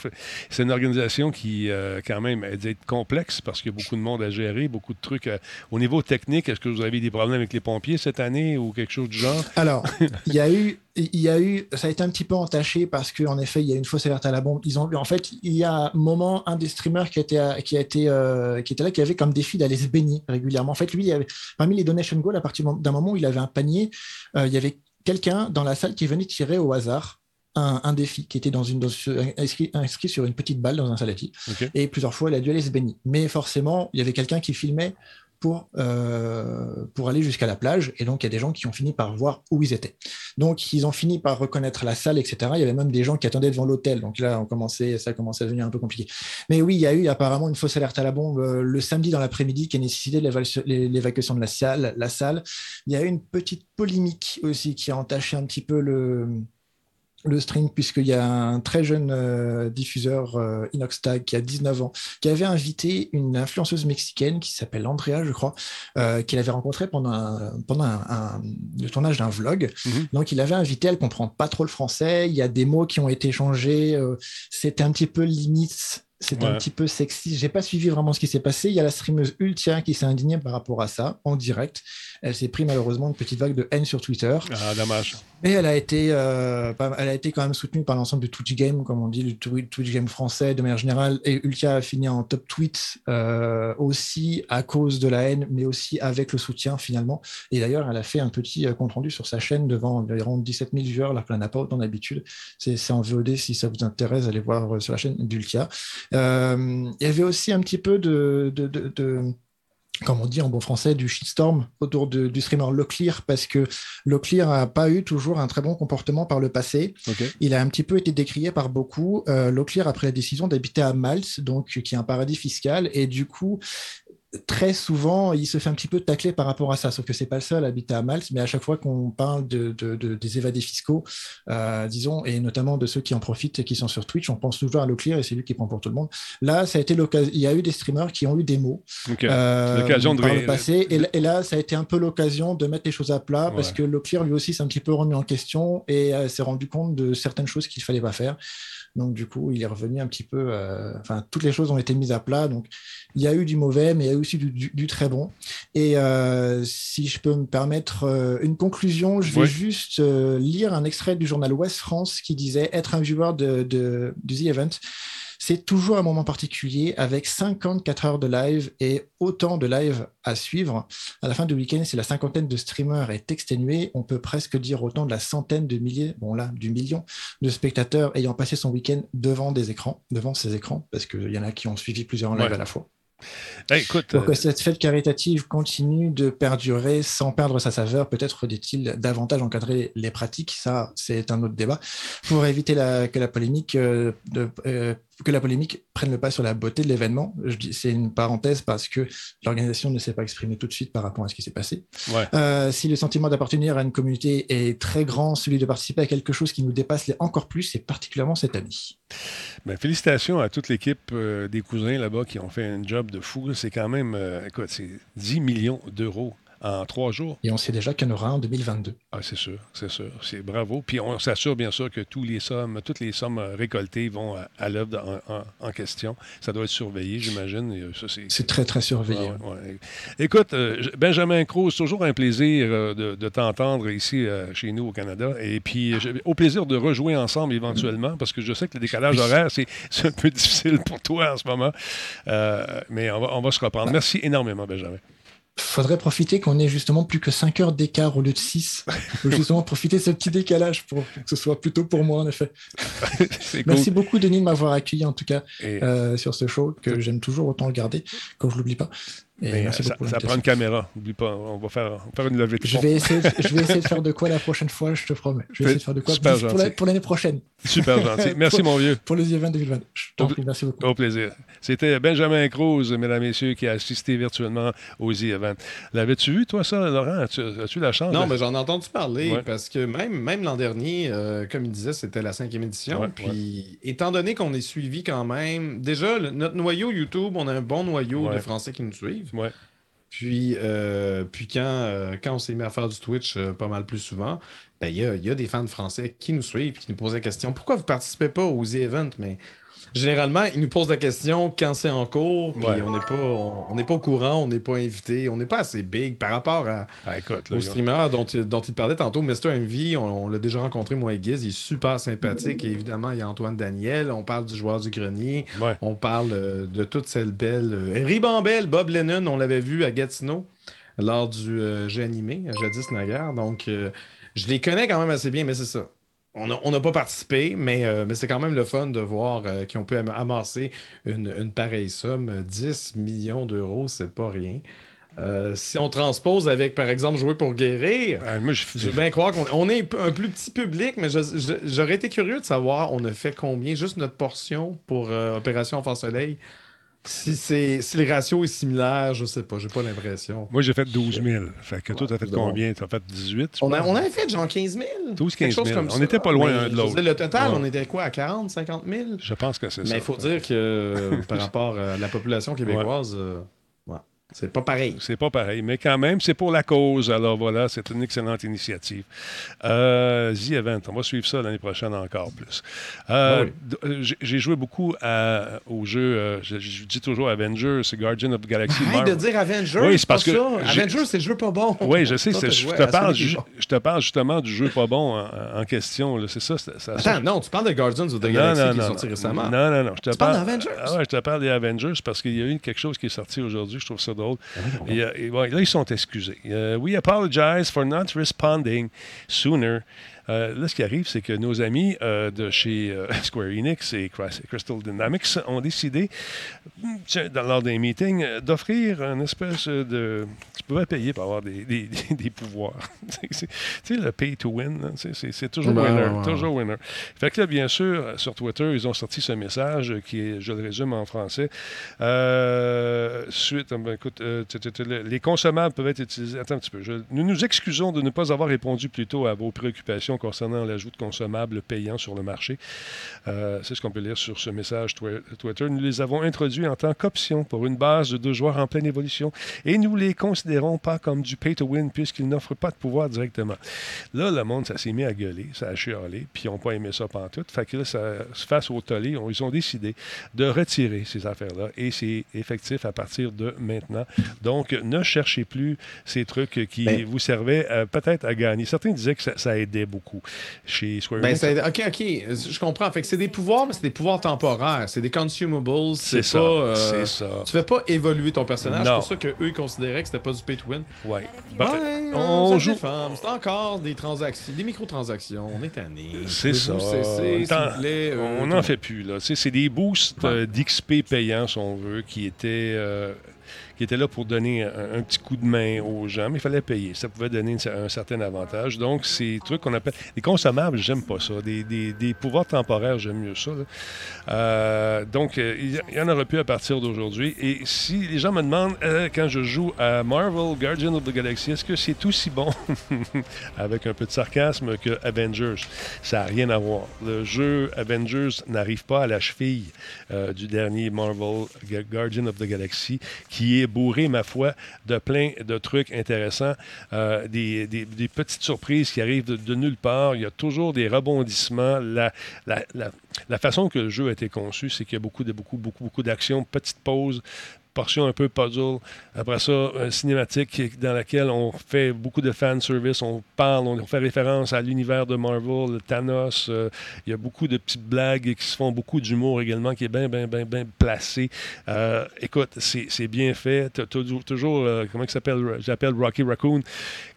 C'est une organisation qui, euh, quand même, elle dit être complexe parce qu'il y a beaucoup de monde à gérer, beaucoup de trucs. à- Au niveau technique, est-ce que vous avez des problèmes avec les pompiers cette année ou quelque chose du genre? Alors, il y a eu il y a eu, ça a été un petit peu entaché parce qu'en effet, il y a une fausse alerte à la bombe. Ils ont, en fait, il y a un moment, un des streamers qui, était, à- qui, a été, euh, qui était là, qui avait comme défi d'aller se baigner régulièrement. En fait, lui, il avait, parmi les donation goals, à partir d'un moment où il avait un panier, euh, il y avait quelqu'un dans la salle qui venait tirer au hasard un, un défi qui était dans une, dans inscrit, inscrit sur une petite balle dans un salati. OK. Et plusieurs fois, il a dû aller se baigner. Mais forcément, il y avait quelqu'un qui filmait pour, euh, pour aller jusqu'à la plage. Et donc, il y a des gens qui ont fini par voir où ils étaient. Donc, ils ont fini par reconnaître la salle, etc. Il y avait même des gens qui attendaient devant l'hôtel. Donc là, on commençait, ça commençait à devenir un peu compliqué. Mais oui, il y a eu apparemment une fausse alerte à la bombe euh, le samedi dans l'après-midi qui a nécessité l'évacuation de la salle, la salle. Il y a eu une petite polémique aussi qui a entaché un petit peu le, le stream, puisqu'il y a un très jeune euh, diffuseur, euh, Inoxtag, qui a 19 ans, qui avait invité une influenceuse mexicaine qui s'appelle Andrea, je crois, euh, qu'il avait rencontrée pendant, un- pendant un- un- le tournage d'un vlog. Mhm. Donc, il avait invité, elle comprend pas trop le français, il y a des mots qui ont été changés, euh, c'était un petit peu limite. C'était un Ouais. petit peu sexy. J'ai pas suivi vraiment ce qui s'est passé. Il y a la streameuse Ultia qui s'est indignée par rapport à ça en direct. Elle s'est pris malheureusement une petite vague de haine sur Twitter. Ah, dommage. Mais elle a été, euh, elle a été quand même soutenue par l'ensemble de Twitch Game, comme on dit, le Twi- Twitch Game français de manière générale. Et Ultia a fini en top tweet euh, aussi à cause de la haine, mais aussi avec le soutien finalement. Et d'ailleurs, elle a fait un petit euh, compte rendu sur sa chaîne devant environ 17 000 viewers, là, qu'elle n'a pas autant d'habitude. C'est en VOD si ça vous intéresse, allez voir sur la chaîne d'Ultia. Euh, il y avait aussi un petit peu de- de- de- de comme on dit en bon français, du shitstorm autour de- du streamer Locklear parce que Locklear n'a pas eu toujours un très bon comportement par le passé. Il a un petit peu été décrié par beaucoup. Euh, Locklear a pris la décision d'habiter à Malte, donc qui est un paradis fiscal, et du coup, très souvent, il se fait un petit peu tacler par rapport à ça. Sauf que c'est pas le seul à habiter à Malte, mais à chaque fois qu'on parle de, de- de- des évadés fiscaux, euh, disons, et notamment de ceux qui en profitent et qui sont sur Twitch, on pense toujours à Locklear et c'est lui qui prend pour tout le monde. Là, ça a été l'occasion. Il y a eu des streamers qui ont eu des mots OK. euh, l'occasion de par le passé. Et, et là, ça a été un peu l'occasion de mettre les choses à plat parce que Locklear, lui aussi, s'est un petit peu remis en question et euh, s'est rendu compte de certaines choses qu'il fallait pas faire. Donc, du coup, il est revenu un petit peu. euh, Enfin, toutes les choses ont été mises à plat. Donc, il y a eu du mauvais, mais il y a eu aussi du, du- du très bon. Et euh, si je peux me permettre euh, une conclusion, je vais Oui. juste euh, lire un extrait du journal Ouest France qui disait être un viewer de, de, du The Event. C'est toujours un moment particulier avec 54 heures de live et autant de live à suivre. À la fin du week-end, si la cinquantaine de streamers est exténuée, on peut presque dire autant de la centaine de milliers, bon là, du million de spectateurs ayant passé son week-end devant des écrans, devant ces écrans, parce qu'il y en a qui ont suivi plusieurs en live Ouais. à la fois. Hey, écoute, Pour que euh, cette fête caritative continue de perdurer sans perdre sa saveur, peut-être faudrait-il davantage encadrer les pratiques. Ça, c'est un autre débat. Pour éviter la- que la polémique euh, de- euh, que la polémique prenne le pas sur la beauté de l'événement. C'est une parenthèse parce que l'organisation ne s'est pas exprimée tout de suite par rapport à ce qui s'est passé. Ouais. Euh, si le sentiment d'appartenir à une communauté est très grand, celui de participer à quelque chose qui nous dépasse encore plus, et particulièrement cette année. ben, félicitations à toute l'équipe euh, des cousins là-bas qui ont fait un job de fou. C'est quand même, euh, écoute, c'est 10 millions d'euros en trois jours. Et on sait déjà qu'il y en aura en 2022. Ah, c'est sûr, c'est sûr. C'est bravo. Puis on s'assure bien sûr que tous les sommes, toutes les sommes euh, récoltées vont à, à l'œuvre en, en- en question. Ça doit être surveillé, j'imagine. C'est C'est très, très surveillé. Ouais, ouais, ouais. Écoute, euh, Benjamin Cruz, toujours un plaisir euh, de, de t'entendre ici euh, chez nous au Canada. Et puis, au plaisir de rejouer ensemble éventuellement, parce que je sais que le décalage horaire, c'est un peu difficile pour toi en ce moment. Mais on va, on va se reprendre. Merci énormément, Benjamin. Faudrait profiter qu'on ait justement plus que 5 heures d'écart au lieu de 6. Faut justement profiter de ce petit décalage pour que ce soit plutôt pour moi, en effet. Merci cool. beaucoup, Denis, de m'avoir accueilli, en tout cas, euh, sur ce show, que j'aime toujours autant regarder, quand je l'oublie pas. Et mais, merci ça, prend une caméra. N'oublie pas, on va faire, on va faire une levée de Je vais, essayer, je vais essayer de faire de quoi la prochaine fois, je te promets. Je vais essayer de faire de quoi Super pour gentil. la- pour l'année prochaine, Super gentil. Merci, mon vieux. pour le The Event 2020. Je t'en prie, merci beaucoup. Au plaisir. C'était Benjamin Cruz, mesdames, messieurs, qui a assisté virtuellement aux The Event. L'avais-tu vu, toi, ça, Laurent? As-tu as-tu la chance? Non, de- mais j'en ai entendu parler Ouais. parce que même, même l'an dernier, euh, comme il disait, c'était la cinquième édition. Ouais, puis, étant donné qu'on est suivi quand même, déjà, le- notre noyau YouTube, on a un bon noyau Ouais. de Français qui nous suivent. Ouais. Puis, euh, puis quand, euh, quand on s'est mis à faire du Twitch euh, pas mal plus souvent, ben, il y, a, des fans français qui nous suivent et qui nous posent la question pourquoi vous participez pas aux Events Mais généralement, ils nous posent la question quand c'est en cours, puis Ouais. on n'est pas, on, on n'est pas au courant, on n'est pas invité, on n'est pas assez big par rapport à, Ah, écoute, là, au ils ont- streamer dont, il- dont il parlait tantôt, Mr. MV, on, on l'a déjà rencontré, moi et Giz, il est super sympathique. Et évidemment, il y a Antoine Daniel, on parle du joueur du grenier, Ouais. on parle euh, de toute cette belle. Euh, Ribambelle, Bob Lennon, on l'avait vu à Gatineau lors du euh, jeu animé, à Jadis Naguère. Donc, euh, je les connais quand même assez bien, mais c'est ça. On n'a on pas participé, mais, euh, mais c'est quand même le fun de voir euh, qu'ils ont pu am- amasser une, une pareille somme. 10 millions d'euros, c'est pas rien. Euh, si on transpose avec, par exemple, jouer pour guérir, Ah, moi, je, je veux bien croire qu'on on est un plus petit public, mais j'aurais été curieux de savoir, on a fait combien, juste notre portion pour euh, Opération Enfant Soleil. Si, c'est- si les ratios est similaire, je sais pas, j'ai pas l'impression. moi, j'ai fait 12 000. Fait que toi, t'as fait combien? T'as fait 18? je On, a- on avait fait genre 15 000. 12, quelque 15 chose 000. comme On ça. n'était pas loin Mais, un de l'autre. Le total, Ouais. on était quoi, à 40, 50 000? Je pense que c'est ça. Mais il faut dire que euh, par rapport à la population québécoise, euh, ouais, c'est pas pareil. C'est pas pareil, mais quand même, c'est pour la cause. Alors voilà, c'est une excellente initiative. Euh, The Event, on va suivre ça l'année prochaine encore plus. Euh, d- euh, j'ai- joué beaucoup à- au jeu, euh, je, je dis toujours Avengers, c'est Guardian of the Galaxy. Arrête de dire Avengers, Oui, c'est parce que ça. Avengers, c'est le jeu pas bon. Oui, je sais, je, te parle, je te parle justement du jeu pas bon en, en question. C'est ça. Attends, non, tu parles de Guardians of the Galaxy qui est sorti récemment. Non, non, non. Je te Tu parles parle d'Avengers? Ah ouais, je te parle des Avengers parce qu'il y a eu quelque chose qui est sorti aujourd'hui. Je trouve ça drôle. Ah Et, et, ouais, là, ils sont excusés. Euh, we apologize for not responding sooner. Euh, là, ce qui arrive, c'est que nos amis euh, de chez euh, Square Enix et Cry- Crystal Dynamics ont décidé, tiens, dans, lors d'un meeting, d'offrir une espèce de. Tu pouvais payer pour avoir des, des- des- des pouvoirs. Tu sais, le pay to win, là, c'est- toujours Ben, winner. ouais. Toujours winner. Fait que là, bien sûr, sur Twitter, ils ont sorti ce message qui est, je le résume en français. Euh, suite, ben, écoute, euh, les consommables peuvent être utilisés. Attends un petit peu. Je- nous nous excusons de ne pas avoir répondu plus tôt à vos préoccupations concernant l'ajout de consommables payants sur le marché. Euh, C'est ce qu'on peut lire sur ce message twi- Twitter. Nous les avons introduits en tant qu'option pour une base de deux joueurs en pleine évolution et nous les considérons pas comme du pay to win puisqu'ils n'offrent pas de pouvoir directement. Là, le monde, ça s'est mis à gueuler, ça a chialé, puis ils n'ont pas aimé ça pantoute. Fait que là, ça, face au tollé, on- ils ont décidé de retirer ces affaires-là et c'est effectif à partir de maintenant. Donc, ne cherchez plus ces trucs qui Ben- vous servaient euh, peut-être à gagner. Certains disaient que ça, ça aidait beaucoup chez Square Ben, Enix. ok, ok, je comprends. Fait que c'est des pouvoirs, mais c'est des pouvoirs temporaires. C'est des consumables. C'est ça, euh, c'est ça. Tu fais pas évoluer ton personnage. C'est pour ça qu'eux, ils considéraient que c'était pas du pay to win. Ouais. Ben, on on joue. C'est encore des transactions, des microtransactions. On est tanné. C'est ça. Tant- plaît, euh, on n'en fait plus. Là. C'est des boosts euh, d'XP payants, si on veut, qui étaient, euh, qui étaient là pour donner un, petit coup de main aux gens, mais il fallait payer. Ça pouvait donner un certain avantage. Donc, des trucs qu'on appelle. Les consommables, j'aime pas ça. Des, des- des pouvoirs temporaires, j'aime mieux ça. Euh, donc, euh, il y- en aura plus à partir d'aujourd'hui. Et si les gens me demandent, euh, quand je joue à Marvel Guardian of the Galaxy, est-ce que c'est aussi bon, avec un peu de sarcasme, que Avengers? Ça n'a rien à voir. Le jeu Avengers n'arrive pas à la cheville du dernier Marvel Guardian of the Galaxy, qui est bourré, ma foi, de plein de trucs intéressants, euh, des, petites surprises qui arrivent de, nulle part. Il y a toujours des rebondissements. La, la, la- la façon que le jeu a été conçu, c'est qu'il y a beaucoup, de, beaucoup, beaucoup, beaucoup d'actions, petites pauses, portion un peu puzzle. Après ça, une cinématique qui- dans laquelle on fait beaucoup de fan service, on parle, on fait référence à l'univers de Marvel, Thanos. euh, il y a beaucoup de petites blagues qui se font, beaucoup d'humour également qui est bien, bien, bien, bien placé. Euh, écoute, c'est bien fait. Toujours, euh, comment il s'appelle? J'appelle Rocky Raccoon,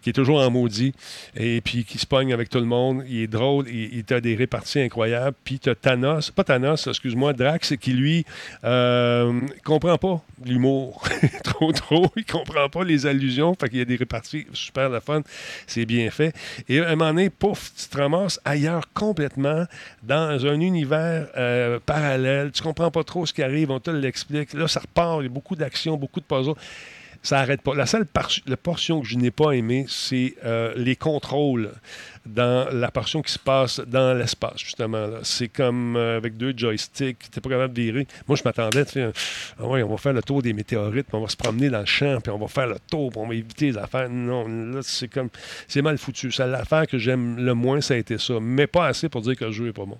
qui est toujours en maudit et puis qui se pogne avec tout le monde. Il est drôle, il, il a des réparties incroyables. Puis tu as Thanos, pas Thanos, excuse-moi, Drax, qui lui euh, comprend pas l'humour trop, trop. Il comprend pas les allusions. Fait qu'il y a des réparties super la fun. C'est bien fait. Et à un moment donné, pouf, tu te ramasses ailleurs complètement dans un univers euh, parallèle. Tu comprends pas trop ce qui arrive, on te l'explique. Là, ça repart. Il y a beaucoup d'actions, beaucoup de puzzles ça arrête pas. La seule portion que je n'ai pas aimée, c'est euh, les contrôles dans la portion qui se passe dans l'espace, justement. C'est comme euh, avec deux joysticks, tu pas capable de virer. Moi, je m'attendais, tu ah ouais, on va faire le tour des météorites, on va se promener dans le champ, puis on va faire le tour, puis on va éviter les affaires. Non, là, c'est comme, c'est mal foutu. C'est l'affaire que j'aime le moins, ça a été ça. Mais pas assez pour dire que le jeu est pas bon.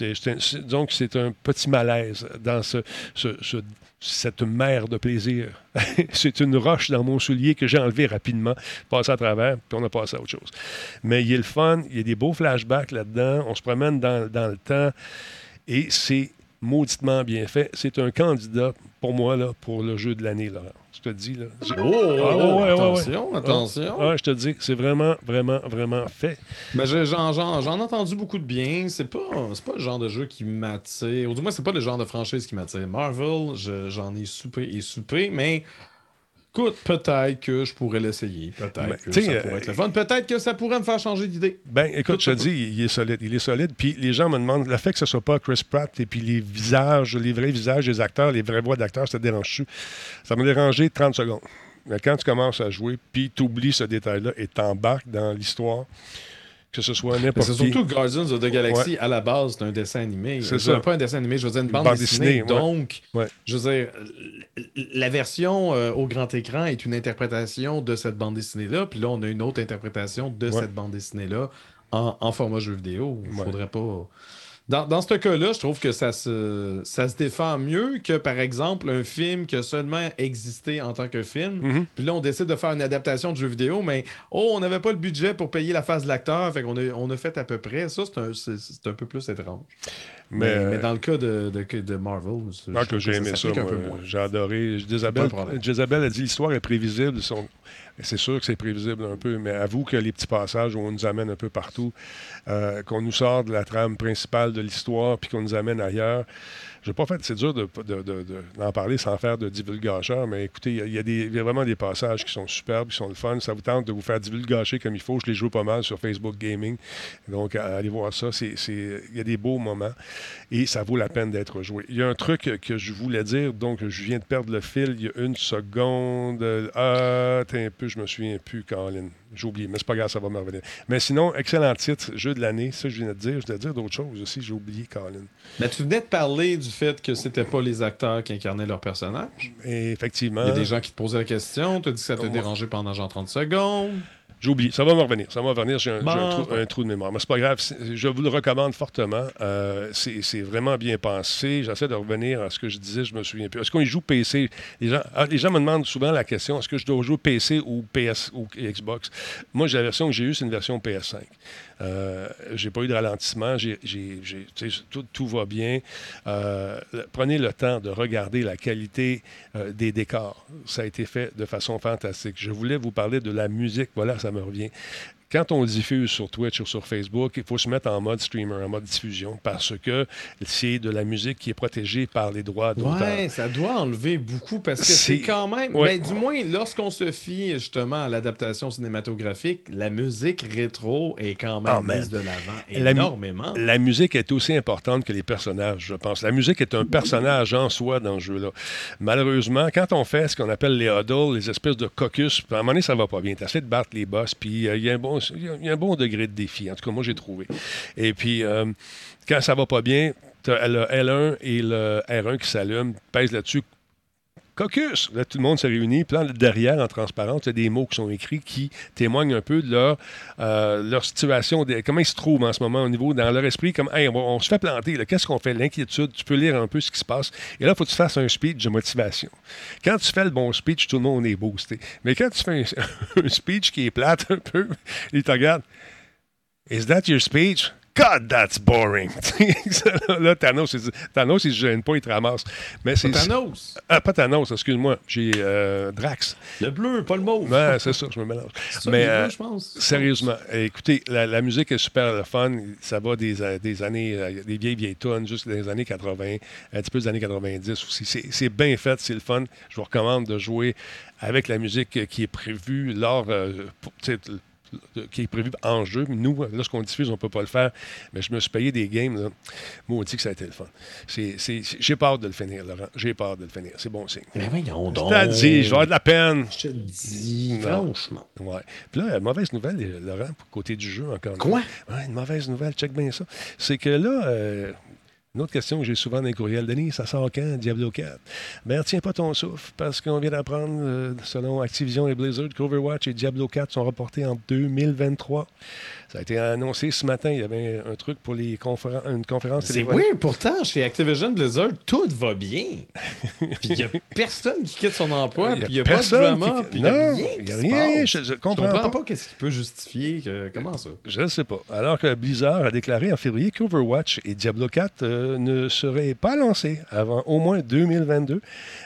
Un- c'est- donc, c'est un petit malaise dans ce, ce- ce- cette mer de plaisir. c'est une roche dans mon soulier que j'ai enlevé rapidement, passé à travers, puis on a passé à autre chose. Mais il a le fun, il y a des beaux flashbacks là-dedans, on se promène dans, dans le temps, et c'est mauditement bien fait. C'est un candidat, pour moi, là, pour le jeu de l'année, Laurent. Je te dis, là. Oh, oh, Ah, ouais, ouais, attention, ouais. attention. Ah, je te dis, c'est vraiment, vraiment, vraiment fait. Ben, j'en, ai entendu beaucoup de bien. C'est pas, pas le genre de jeu qui m'attire. Ou du moins, c'est pas le genre de franchise qui m'attire. Marvel, je- j'en ai soupé et soupé, mais écoute, peut-être que je pourrais l'essayer. Peut-être Ben, que ça pourrait être le fun. Peut-être que ça pourrait me faire changer d'idée. Ben, écoute, je te dis, il est solide. Il est solide. Puis les gens me demandent, le fait que ce soit pas Chris Pratt et puis les visages, les vrais visages des acteurs, les vraies voix d'acteurs, ça te dérange-tu? Ça m'a dérangé 30 secondes. Mais quand tu commences à jouer, puis tu oublies ce détail-là et t'embarques dans l'histoire, que ce soit n'importe c'est surtout Guardians of the Galaxy, à la base, c'est un dessin animé. C'est ça. Pas un dessin animé, je veux dire une bande, bande dessinée. Donc, Ouais. je veux dire, la version euh, au grand écran est une interprétation de cette bande dessinée-là. Puis là, on a une autre interprétation de Ouais. cette bande dessinée-là en, en format jeu vidéo. Il faudrait pas. Dans, dans ce cas-là, je trouve que ça se, ça se défend mieux que, par exemple, un film qui a seulement existé en tant que film. Mhm. Puis là, on décide de faire une adaptation de jeu vidéo, mais oh, on n'avait pas le budget pour payer la face de l'acteur, fait qu'on a, on a fait à peu près. Ça, c'est un, c'est- un peu plus étrange. Mais, Mais, mais dans le cas de, de, de Marvel, Ah, que j'ai aimé ça. J'ai adoré. Jezabel a dit l'histoire est prévisible. Son- C'est sûr que c'est prévisible un peu, mais avoue que les petits passages où on nous amène un peu partout, euh, qu'on nous sort de la trame principale de l'histoire puis qu'on nous amène ailleurs. Je pas fait, c'est dur de- de- de- d'en parler sans faire de divulgacheur, mais écoutez, il y a- vraiment des passages qui sont superbes, qui sont le fun. Ça vous tente de vous faire divulgacher comme il faut. Je les joue pas mal sur Facebook Gaming. Donc, à- allez voir ça. Il y a des beaux moments et ça vaut la peine d'être joué. Il y a un truc que je voulais dire, donc je viens de perdre le fil il y a une seconde. Ah, t'es un peu, je me souviens plus, Colin. J'ai oublié, mais c'est pas grave, ça va me revenir. Mais sinon, excellent titre, jeu de l'année, ça je viens de dire. Je dois dire d'autres choses aussi, j'ai oublié, Colin. Mais tu venais de parler du fait que c'était pas les acteurs qui incarnaient leur personnage. Et effectivement, Il y a des gens qui te posaient la question, tu as dit que ça t'a dérangé pendant genre 30 secondes. J'ai oublié. Ça va me revenir, ça va me revenir. J'ai un, Bon. j'ai un trou, un trou de mémoire. Mais c'est pas grave, je vous le recommande fortement. Euh, c'est vraiment bien pensé. J'essaie de revenir à ce que je disais, je me souviens plus. Est-ce qu'on y joue PC les gens, ah, les gens me demandent souvent la question est-ce que je dois jouer PC ou PS ou Xbox? Moi, j'ai la version que j'ai eue, c'est une version PS5. Euh, j'ai pas eu de ralentissement, tout, va bien. Euh, prenez le temps de regarder la qualité euh, des décors. Ça a été fait de façon fantastique. Je voulais vous parler de la musique. Voilà, ça me revient. Quand on diffuse sur Twitch ou sur Facebook, il faut se mettre en mode streamer, en mode diffusion, parce que c'est de la musique qui est protégée par les droits d'auteur. Ouais, ça doit enlever beaucoup parce que C'est- quand même. Ouais. ben, du moins, lorsqu'on se fie justement à l'adaptation cinématographique, la musique rétro est quand même Ah, mise de l'avant La mu- énormément. La musique est aussi importante que les personnages, je pense. La musique est un personnage en soi dans ce jeu-là. Malheureusement, quand on fait ce qu'on appelle les huddles, les espèces de caucus, à un moment donné, ça va pas bien. Tu essaies de battre les boss, puis euh, il y, a un bon- il y a un bon degré de défi. En tout cas, moi, j'ai trouvé. Et puis, euh, quand ça va pas bien, tu as le L1 et le R1 qui s'allument, pèse là-dessus. Caucus! Là, tout le monde se réunit. Puis là, derrière, en transparence, il y a des mots qui sont écrits qui témoignent un peu de leur, euh, situation, de- comment ils se trouvent en ce moment au niveau, dans leur esprit, comme, hey, on, se fait planter, qu'est-ce qu'on fait? L'inquiétude, tu peux lire un peu ce qui se passe. Et là, il faut que tu fasses un speech de motivation. Quand tu fais le bon speech, tout le monde est boosté. Mais quand tu fais un, speech qui est plate un peu, il te regarde. Is that your speech? God, that's boring. là, Thanos, il, Thanos, il se gêne pas, il te ramasse. Mais c'est. Thanos, Ah, pas Thanos, excuse-moi. J'ai euh, Drax. le bleu, pas le mauve. Ouais, c'est ça, je me mélange. Ça, Mais euh, je pense. sérieusement, écoutez, la, la musique est super le fun. Ça va des, euh, des années, des vieilles, vieilles tonnes, jusqu'à des années 80, un petit peu des années 90 aussi. C'est- C'est bien fait, c'est le fun. Je vous recommande de jouer avec la musique qui est prévue lors, euh, pour- qui est prévu en jeu. Nous, lorsqu'on diffuse, on ne peut pas le faire. Mais je me suis payé des games. Là. Maudit que ça a été le fun. J'ai peur de le finir, Laurent. J'ai peur de le finir. C'est bon signe. Mais voyons Je t'ai dit, je vais avoir de la peine. Je te le dis, Non. franchement. Ouais. Puis là, mauvaise nouvelle, euh, Laurent, côté du jeu encore. Quoi? Ouais, une mauvaise nouvelle, check bien ça. C'est que là, euh, une autre question que j'ai souvent dans les courriels, Denis, ça sort quand, Diablo 4? Ben, retiens pas ton souffle, parce qu'on vient d'apprendre, euh, selon Activision et Blizzard, qu'Overwatch et Diablo 4 sont reportés en 2023. Ça a été annoncé ce matin. Il y avait un truc pour les conféren- une conférence téléphonique. oui, pourtant, chez Activision Blizzard, tout va bien. Puis il n'y a personne qui quitte son emploi, a puis il n'y a pas de personne drama, qui- puis il n'y a rien. il qui y a rien. Je, Je comprends, comprends pas. pas qu'est-ce qui peut justifier que... Comment ça? Je ne sais pas. Alors que Blizzard a déclaré en février qu'Overwatch et Diablo 4 euh, ne seraient pas lancés avant au moins 2022.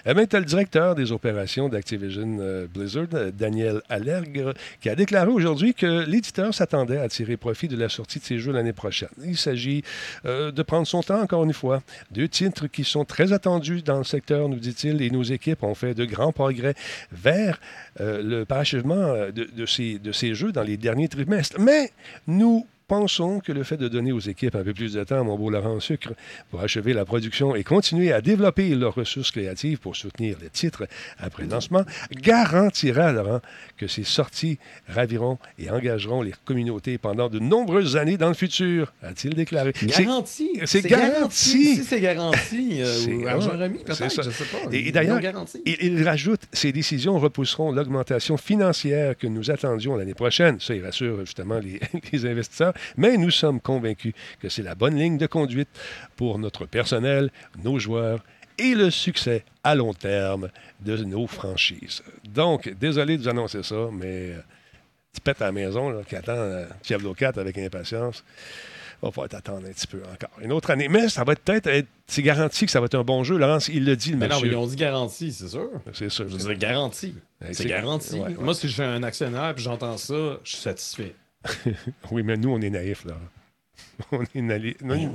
Eh bien, tu le directeur des opérations d'Activision euh, Blizzard, euh, Daniel Allergue, qui a déclaré aujourd'hui que l'éditeur s'attendait à tirer profit de la sortie de ses jeux l'année prochaine. Il s'agit euh, de prendre son temps, encore une fois. Deux titres qui sont très attendus dans le secteur, nous dit-il, et nos équipes ont fait de grands progrès vers euh, le parachèvement euh, de ces, de ces jeux dans les derniers trimestres. Mais nous pensons que le fait de donner aux équipes un peu plus de temps, mon beau Laurent Sucre, pour achever la production et continuer à développer leurs ressources créatives pour soutenir les titres après le lancement, garantira, Laurent, que ces sorties raviront et engageront les communautés pendant de nombreuses années dans le futur, a-t-il déclaré. Garanti. c'est garanti. Si c'est garanti, euh, argent ouais, remis, c'est peut-être, ça. je sais pas. Et- d'ailleurs, il rajoute ces décisions repousseront l'augmentation financière que nous attendions l'année prochaine. Ça, il rassure justement les, les investisseurs. Mais nous sommes convaincus que c'est la bonne ligne de conduite pour notre personnel, nos joueurs et le succès à long terme de nos franchises. Donc, désolé de vous annoncer ça, mais euh, tu pètes à la maison là, qui attend euh, Diablo 4 avec impatience. Va falloir t'attendre un petit peu encore. Une autre année. Mais ça va peut-être être. C'est garanti que ça va être un bon jeu. Laurence, il le dit, le Mais non, mais monsieur. ils ont dit garanti, c'est sûr. C'est sûr. Je veux dire garanti. Ouais, C'est garanti. ouais, ouais. Moi, si je suis un actionnaire et j'entends ça, je suis satisfait. Oui, mais nous, on est naïfs, là. On est naïfs. On est-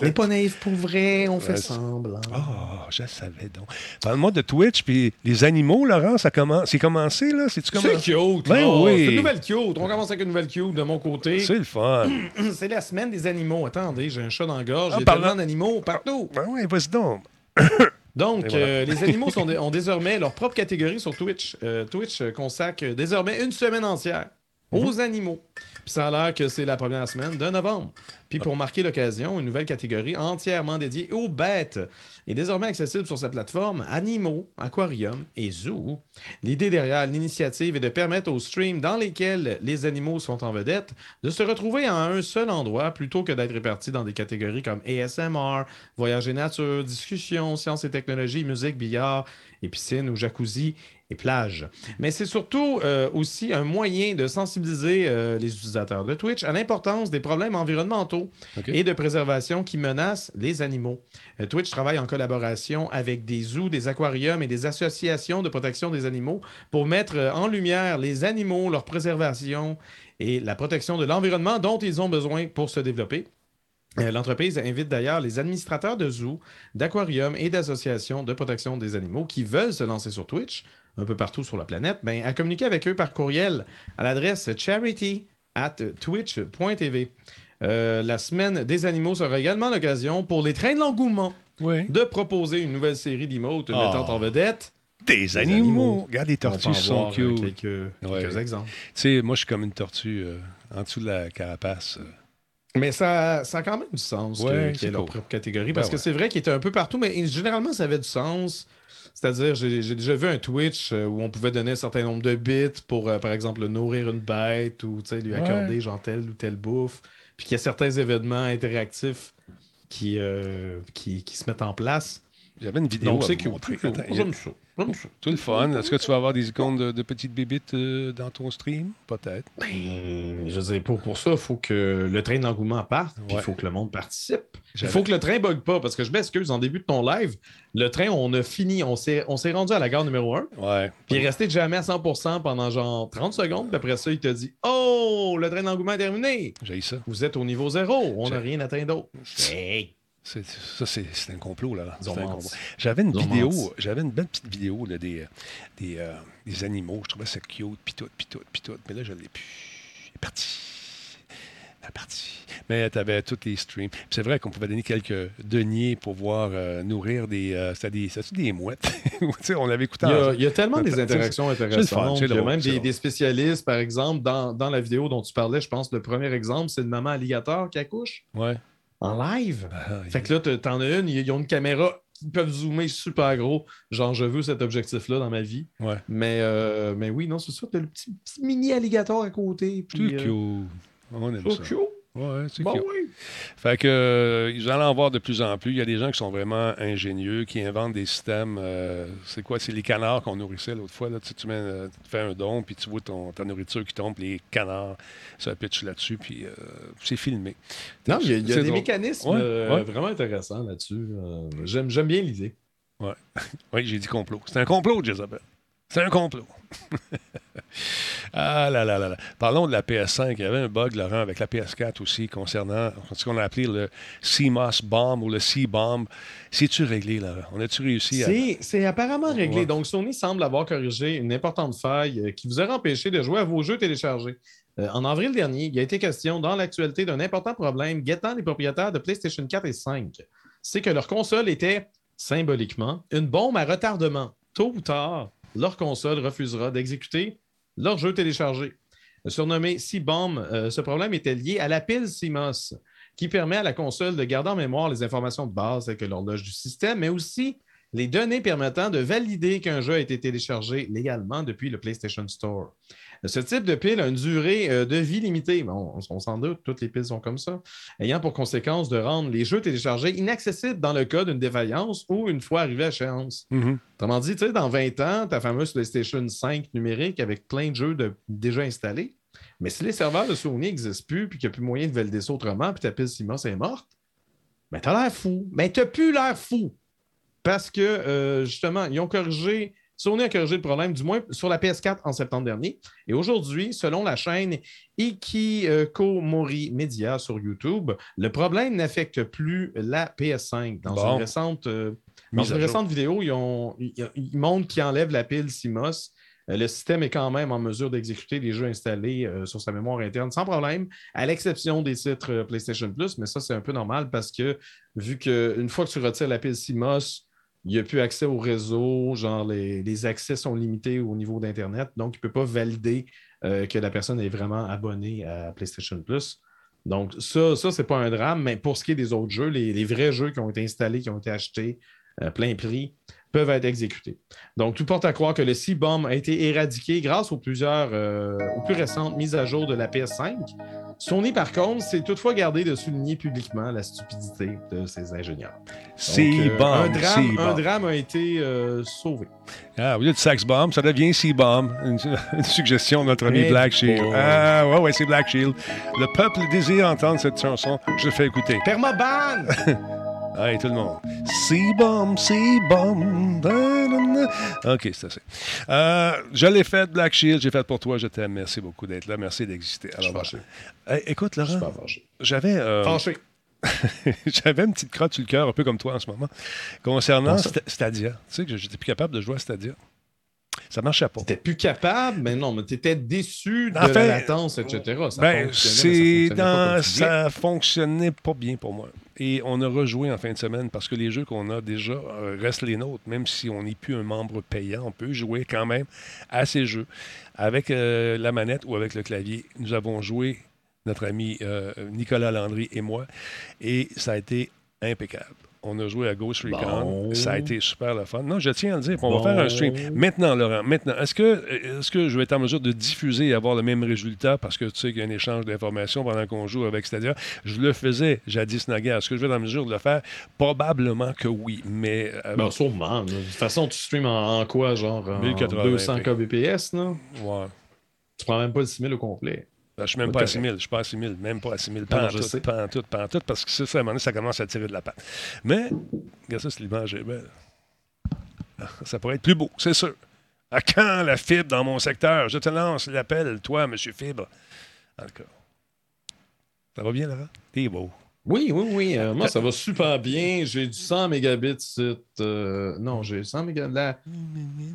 On n'est pas naïf pour vrai, on fait semblant. Ah, je le savais donc. Parle-moi de Twitch, puis les animaux, Laurent, ça commence. C'est commencé, là? C'est-tu C'est cute, Ben oui. C'est une nouvelle cute. On commence avec une nouvelle cute de mon côté. C'est le fun. C'est la semaine des animaux. Attendez, j'ai un chat dans la gorge. Ah, Il y a parlant- tellement d'animaux partout. Ben oui, vas-y donc. Donc, voilà. euh, les animaux sont ont désormais leur propre catégorie sur Twitch. Euh, Twitch euh, consacre désormais une semaine entière aux Mhm. animaux. Puis ça a l'air que c'est la première semaine de novembre. Puis pour marquer l'occasion, une nouvelle catégorie entièrement dédiée aux bêtes est désormais accessible sur sa plateforme Animaux, Aquarium et Zoo. L'idée derrière l'initiative est de permettre aux streams dans lesquels les animaux sont en vedette de se retrouver à un seul endroit plutôt que d'être répartis dans des catégories comme ASMR, voyage et nature, discussion, sciences et technologies, musique, billard et piscine ou jacuzzi et plage. Mais c'est surtout euh, aussi un moyen de sensibiliser euh, les utilisateurs de Twitch à l'importance des problèmes environnementaux Et de préservation qui menacent les animaux. Euh, Twitch travaille en collaboration avec des zoos, des aquariums et des associations de protection des animaux pour mettre en lumière les animaux, leur préservation et la protection de l'environnement dont ils ont besoin pour se développer. Euh, L'entreprise invite d'ailleurs les administrateurs de zoos, d'aquariums et d'associations de protection des animaux qui veulent se lancer sur Twitch, un peu partout sur la planète, ben, à communiquer avec eux par courriel à l'adresse charity at twitch.tv. Euh, la semaine des animaux sera également l'occasion pour les trains de l'engouement Oui. de proposer une nouvelle série d'emotes Ah. mettant en vedette Des animaux. animaux. Regarde, les tortues sont euh, cute. Tu quelques, Ouais. quelques exemples. sais, moi, je suis comme une tortue euh, en dessous de la carapace. euh. Mais ça, ça a quand même du sens que- Ouais, qu'il y ait leur cool. propre catégorie. Parce Ben que ouais. c'est vrai qu'il était un peu partout, mais généralement, ça avait du sens. C'est-à-dire, j'ai déjà vu un Twitch où on pouvait donner un certain nombre de bits pour, euh, par exemple, nourrir une bête ou tu lui Ouais. accorder genre telle ou telle bouffe. Puis qu'il y a certains événements interactifs qui, euh, qui, qui se mettent en place. J'avais une vidéo. Donc, c'est. Attends, J'aime ça. Tout le fun. Est-ce que tu vas avoir des icônes de, de petites bébites euh, dans ton stream? Peut-être. Ben, je veux dire, pour, pour ça, il faut que le train d'engouement parte, puis il Ouais. faut que le monde participe. Il faut que le train bug pas, parce que je m'excuse, en début de ton live, le train, on a fini, on s'est on s'est rendu à la gare numéro 1, Ouais. puis il est resté jamais à 100% pendant genre 30 secondes, puis après ça, il te dit « Oh, le train d'engouement est terminé! J'ai ça. Vous êtes au niveau zéro, on n'a rien atteint d'autre. Hey! C'est- Ça, c'est un complot, là. J'avais une vidéo, j'avais une belle petite vidéo là, des, des, euh, des animaux. Je trouvais ça cute, pis tout, pis tout, pis tout. Mais là, je l'ai plus. est parti. Elle est parti. Mais tu avais tous les streams. Puis C'est vrai qu'on pouvait donner quelques deniers pour voir euh, nourrir des. euh, c'était des, des mouettes. On avait écouté. Il y, a, en- il y a tellement des interactions intéressantes. Il y a drôle, même des, des spécialistes, par exemple, dans, dans la vidéo dont tu parlais, je pense le premier exemple, c'est une maman alligator qui accouche Ouais. En live? Ah, Fait que là, t'en as une, ils ont une caméra qui peuvent zoomer super gros. Genre, je veux cet objectif-là dans ma vie. Ouais. Mais, euh, mais oui, non, c'est ça. T'as le petit, petit mini alligator à côté. Puis, cute. euh, On aime so ça. cute. Ouais, c'est Bon, oui. Fait que euh, ils allent en voir de plus en plus. Il y a des gens qui sont vraiment ingénieux, qui inventent des systèmes. euh, c'est quoi? C'est les canards qu'on nourrissait l'autre fois. Là. Tu, sais, tu, mets, euh, tu fais un don, puis tu vois ton, ta nourriture qui tombe, puis les canards se pitchent là-dessus, puis euh, c'est filmé. Non, il y a, y des drôle. mécanismes Ouais, euh, ouais. vraiment intéressants là-dessus. Euh, J'aime j'aime bien l'idée. Oui, j'ai dit complot. C'est un complot, Jezabel. C'est un complot. ah là là là là. Parlons de la PS5. Il y avait un bug, Laurent, avec la PS4 aussi, concernant ce qu'on a appelé le CMOS bomb ou le C-bomb. C'est-tu réglé, Laurent? On a-tu réussi à. C'est apparemment réglé. Ouais. Donc, Sony semble avoir corrigé une importante faille euh, qui vous aurait empêché de jouer à vos jeux téléchargés. Euh, en avril dernier, il a été question dans l'actualité d'un important problème guettant les propriétaires de PlayStation 4 et 5. C'est que leur console était, symboliquement, une bombe à retardement. Tôt ou tard, leur console refusera d'exécuter leur jeu téléchargé. Surnommé C-Bomb, euh, ce problème était lié à la pile CMOS, qui permet à la console de garder en mémoire les informations de base telles que l'horloge du système, mais aussi les données permettant de valider qu'un jeu a été téléchargé légalement depuis le PlayStation Store. Ce type de pile a une durée euh, de vie limitée. Bon, on, on s'en doute, toutes les piles sont comme ça, ayant pour conséquence de rendre les jeux téléchargés inaccessibles dans le cas d'une défaillance ou une fois arrivé à échéance. Autrement dit, tu sais, dans 20 ans, ta fameuse PlayStation 5 numérique avec plein de jeux de- déjà installés, mais si les serveurs de Sony n'existent plus puis qu'il n'y a plus moyen de valider ça autrement, puis ta pile CMOS est morte, ben t'as l'air fou. Mais t'as plus l'air fou. Parce que, euh, justement, ils ont corrigé, Sony a corrigé le problème, du moins sur la PS4 en septembre dernier. Et aujourd'hui, selon la chaîne Ikikomori Media sur YouTube, le problème n'affecte plus la PS5. Dans Bon. une récente, euh, dans une récente vidéo, ils, ont, ils, ils montrent qu'ils enlèvent la pile CMOS. Euh, Le système est quand même en mesure d'exécuter les jeux installés euh, sur sa mémoire interne sans problème, à l'exception des titres euh, PlayStation Plus, mais ça, c'est un peu normal parce que vu qu'une fois que tu retires la pile CMOS, il n'y a plus accès au réseau, genre les, accès sont limités au niveau d'Internet, donc il ne peut pas valider euh, que la personne est vraiment abonnée à PlayStation Plus. Donc, ça, ça c'est pas un drame, mais pour ce qui est des autres jeux, les, vrais jeux qui ont été installés, qui ont été achetés euh, plein prix, peuvent être exécutés. Donc, tout porte à croire que le C-Bomb a été éradiqué grâce aux plusieurs, euh, aux plus récentes mises à jour de la PS5. Sony, par contre, s'est toutefois gardé de souligner publiquement la stupidité de ses ingénieurs. Euh, bon. un, drame, un a été euh, sauvé. Ah, au lieu de sex bomb, ça devient sea bomb. Une, une suggestion de notre ami Eh Black Shield. Ah, ouais, ouais, c'est Black Shield. Le peuple désire entendre cette chanson. Je fais écouter. Permaban! Allez, tout le monde. Sea bomb, sea bomb. OK, c'est assez. Euh, je l'ai fait, Black Shield. J'ai fait pour toi. Je t'aime. Merci beaucoup d'être là. Merci d'exister. Je suis voilà. Eh, écoute, Je suis Laurent, j'avais. euh, Fâché. J'avais une petite crotte sur le cœur, un peu comme toi en ce moment, concernant Stadia. Tu sais que j'étais plus capable de jouer à Stadia. Ça marchait pas. T'étais plus capable, mais non, mais t'étais déçu de En fait, la latence, etc. Ça Ben, fonctionnait, mais ça fonctionnait dans, ça fonctionnait pas bien pour moi. Et on a rejoué en fin de semaine parce que les jeux qu'on a déjà euh, restent les nôtres. Même si on n'est plus un membre payant, on peut jouer quand même à ces jeux. Avec euh, la manette ou avec le clavier, nous avons joué, notre ami euh, Nicolas Landry et moi, et ça a été impeccable. On a joué à Ghost Recon. Bon. Ça a été super le fun. Non, je tiens à le dire. On va faire un stream. Maintenant, Laurent, maintenant, est-ce que, est que je vais être en mesure de diffuser et avoir le même résultat parce que tu sais qu'il y a un échange d'informations pendant qu'on joue avec Stadia? Je le faisais jadis naguère. Est-ce que je vais être en mesure de le faire? Probablement que oui. Mais euh, Ben, sûrement. De toute façon, tu streams en, en quoi, genre en 1080p. 200 kbps, là? ouais. Tu prends même pas le 6000 au complet. Ben, je suis même pas à correct. 6000. Je suis pas à 6000. Même pas à 6000. Non, Pas en tout, pas en tout, pas en tout, parce que ça, à un moment donné, ça commence à tirer de la patte. Mais, regarde ça, c'est l'image est belle. Ah, Ça pourrait être plus beau, c'est sûr. À quand la fibre dans mon secteur? Je te lance l'appel, toi, Monsieur Fibre. En tout cas. Ça va bien, Laurent? T'es beau. Oui, oui, oui. euh, moi, ça va super bien. J'ai du 100 mégabits. Euh, non, j'ai 100 mégabits.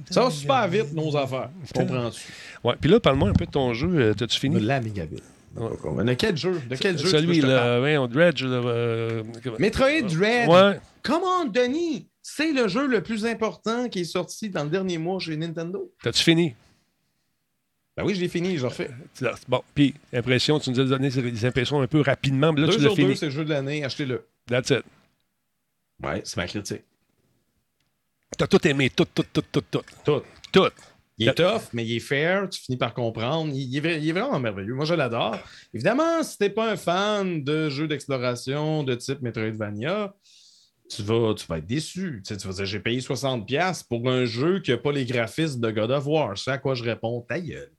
Ça va super vite, nos affaires. Comprends-tu? Ouais. Puis là, parle-moi un peu de ton jeu. Euh, T'as-tu fini? La mégabit. De quel jeu? De quel jeu? Celui, je là, ouais, on Dredge. euh, comment- Metroid Dread. Ouais. Come on, Denis! C'est le jeu le plus important qui est sorti dans le dernier mois chez Nintendo. T'as-tu fini? Ben oui, je l'ai fini, je refais. Tu l'as- Bon, puis, impression, tu nous as donné des impressions un peu rapidement, mais là, deux tu l'as fini. c'est le jeu de l'année, achetez-le. That's it. Ouais, c'est ma critique. T'as tout aimé, tout, tout, tout, tout, tout. Tout. Tout. Il est tough, mais il est fair, tu finis par comprendre. Il, est, vra- il est vraiment merveilleux. Moi, je l'adore. Évidemment, si t'es pas un fan de jeux d'exploration de type Metroidvania, tu vas, tu vas être déçu. Tu, sais, tu vas dire, j'ai payé 60$ pour un jeu qui n'a pas les graphismes de God of War. C'est à quoi je réponds, ta gueule.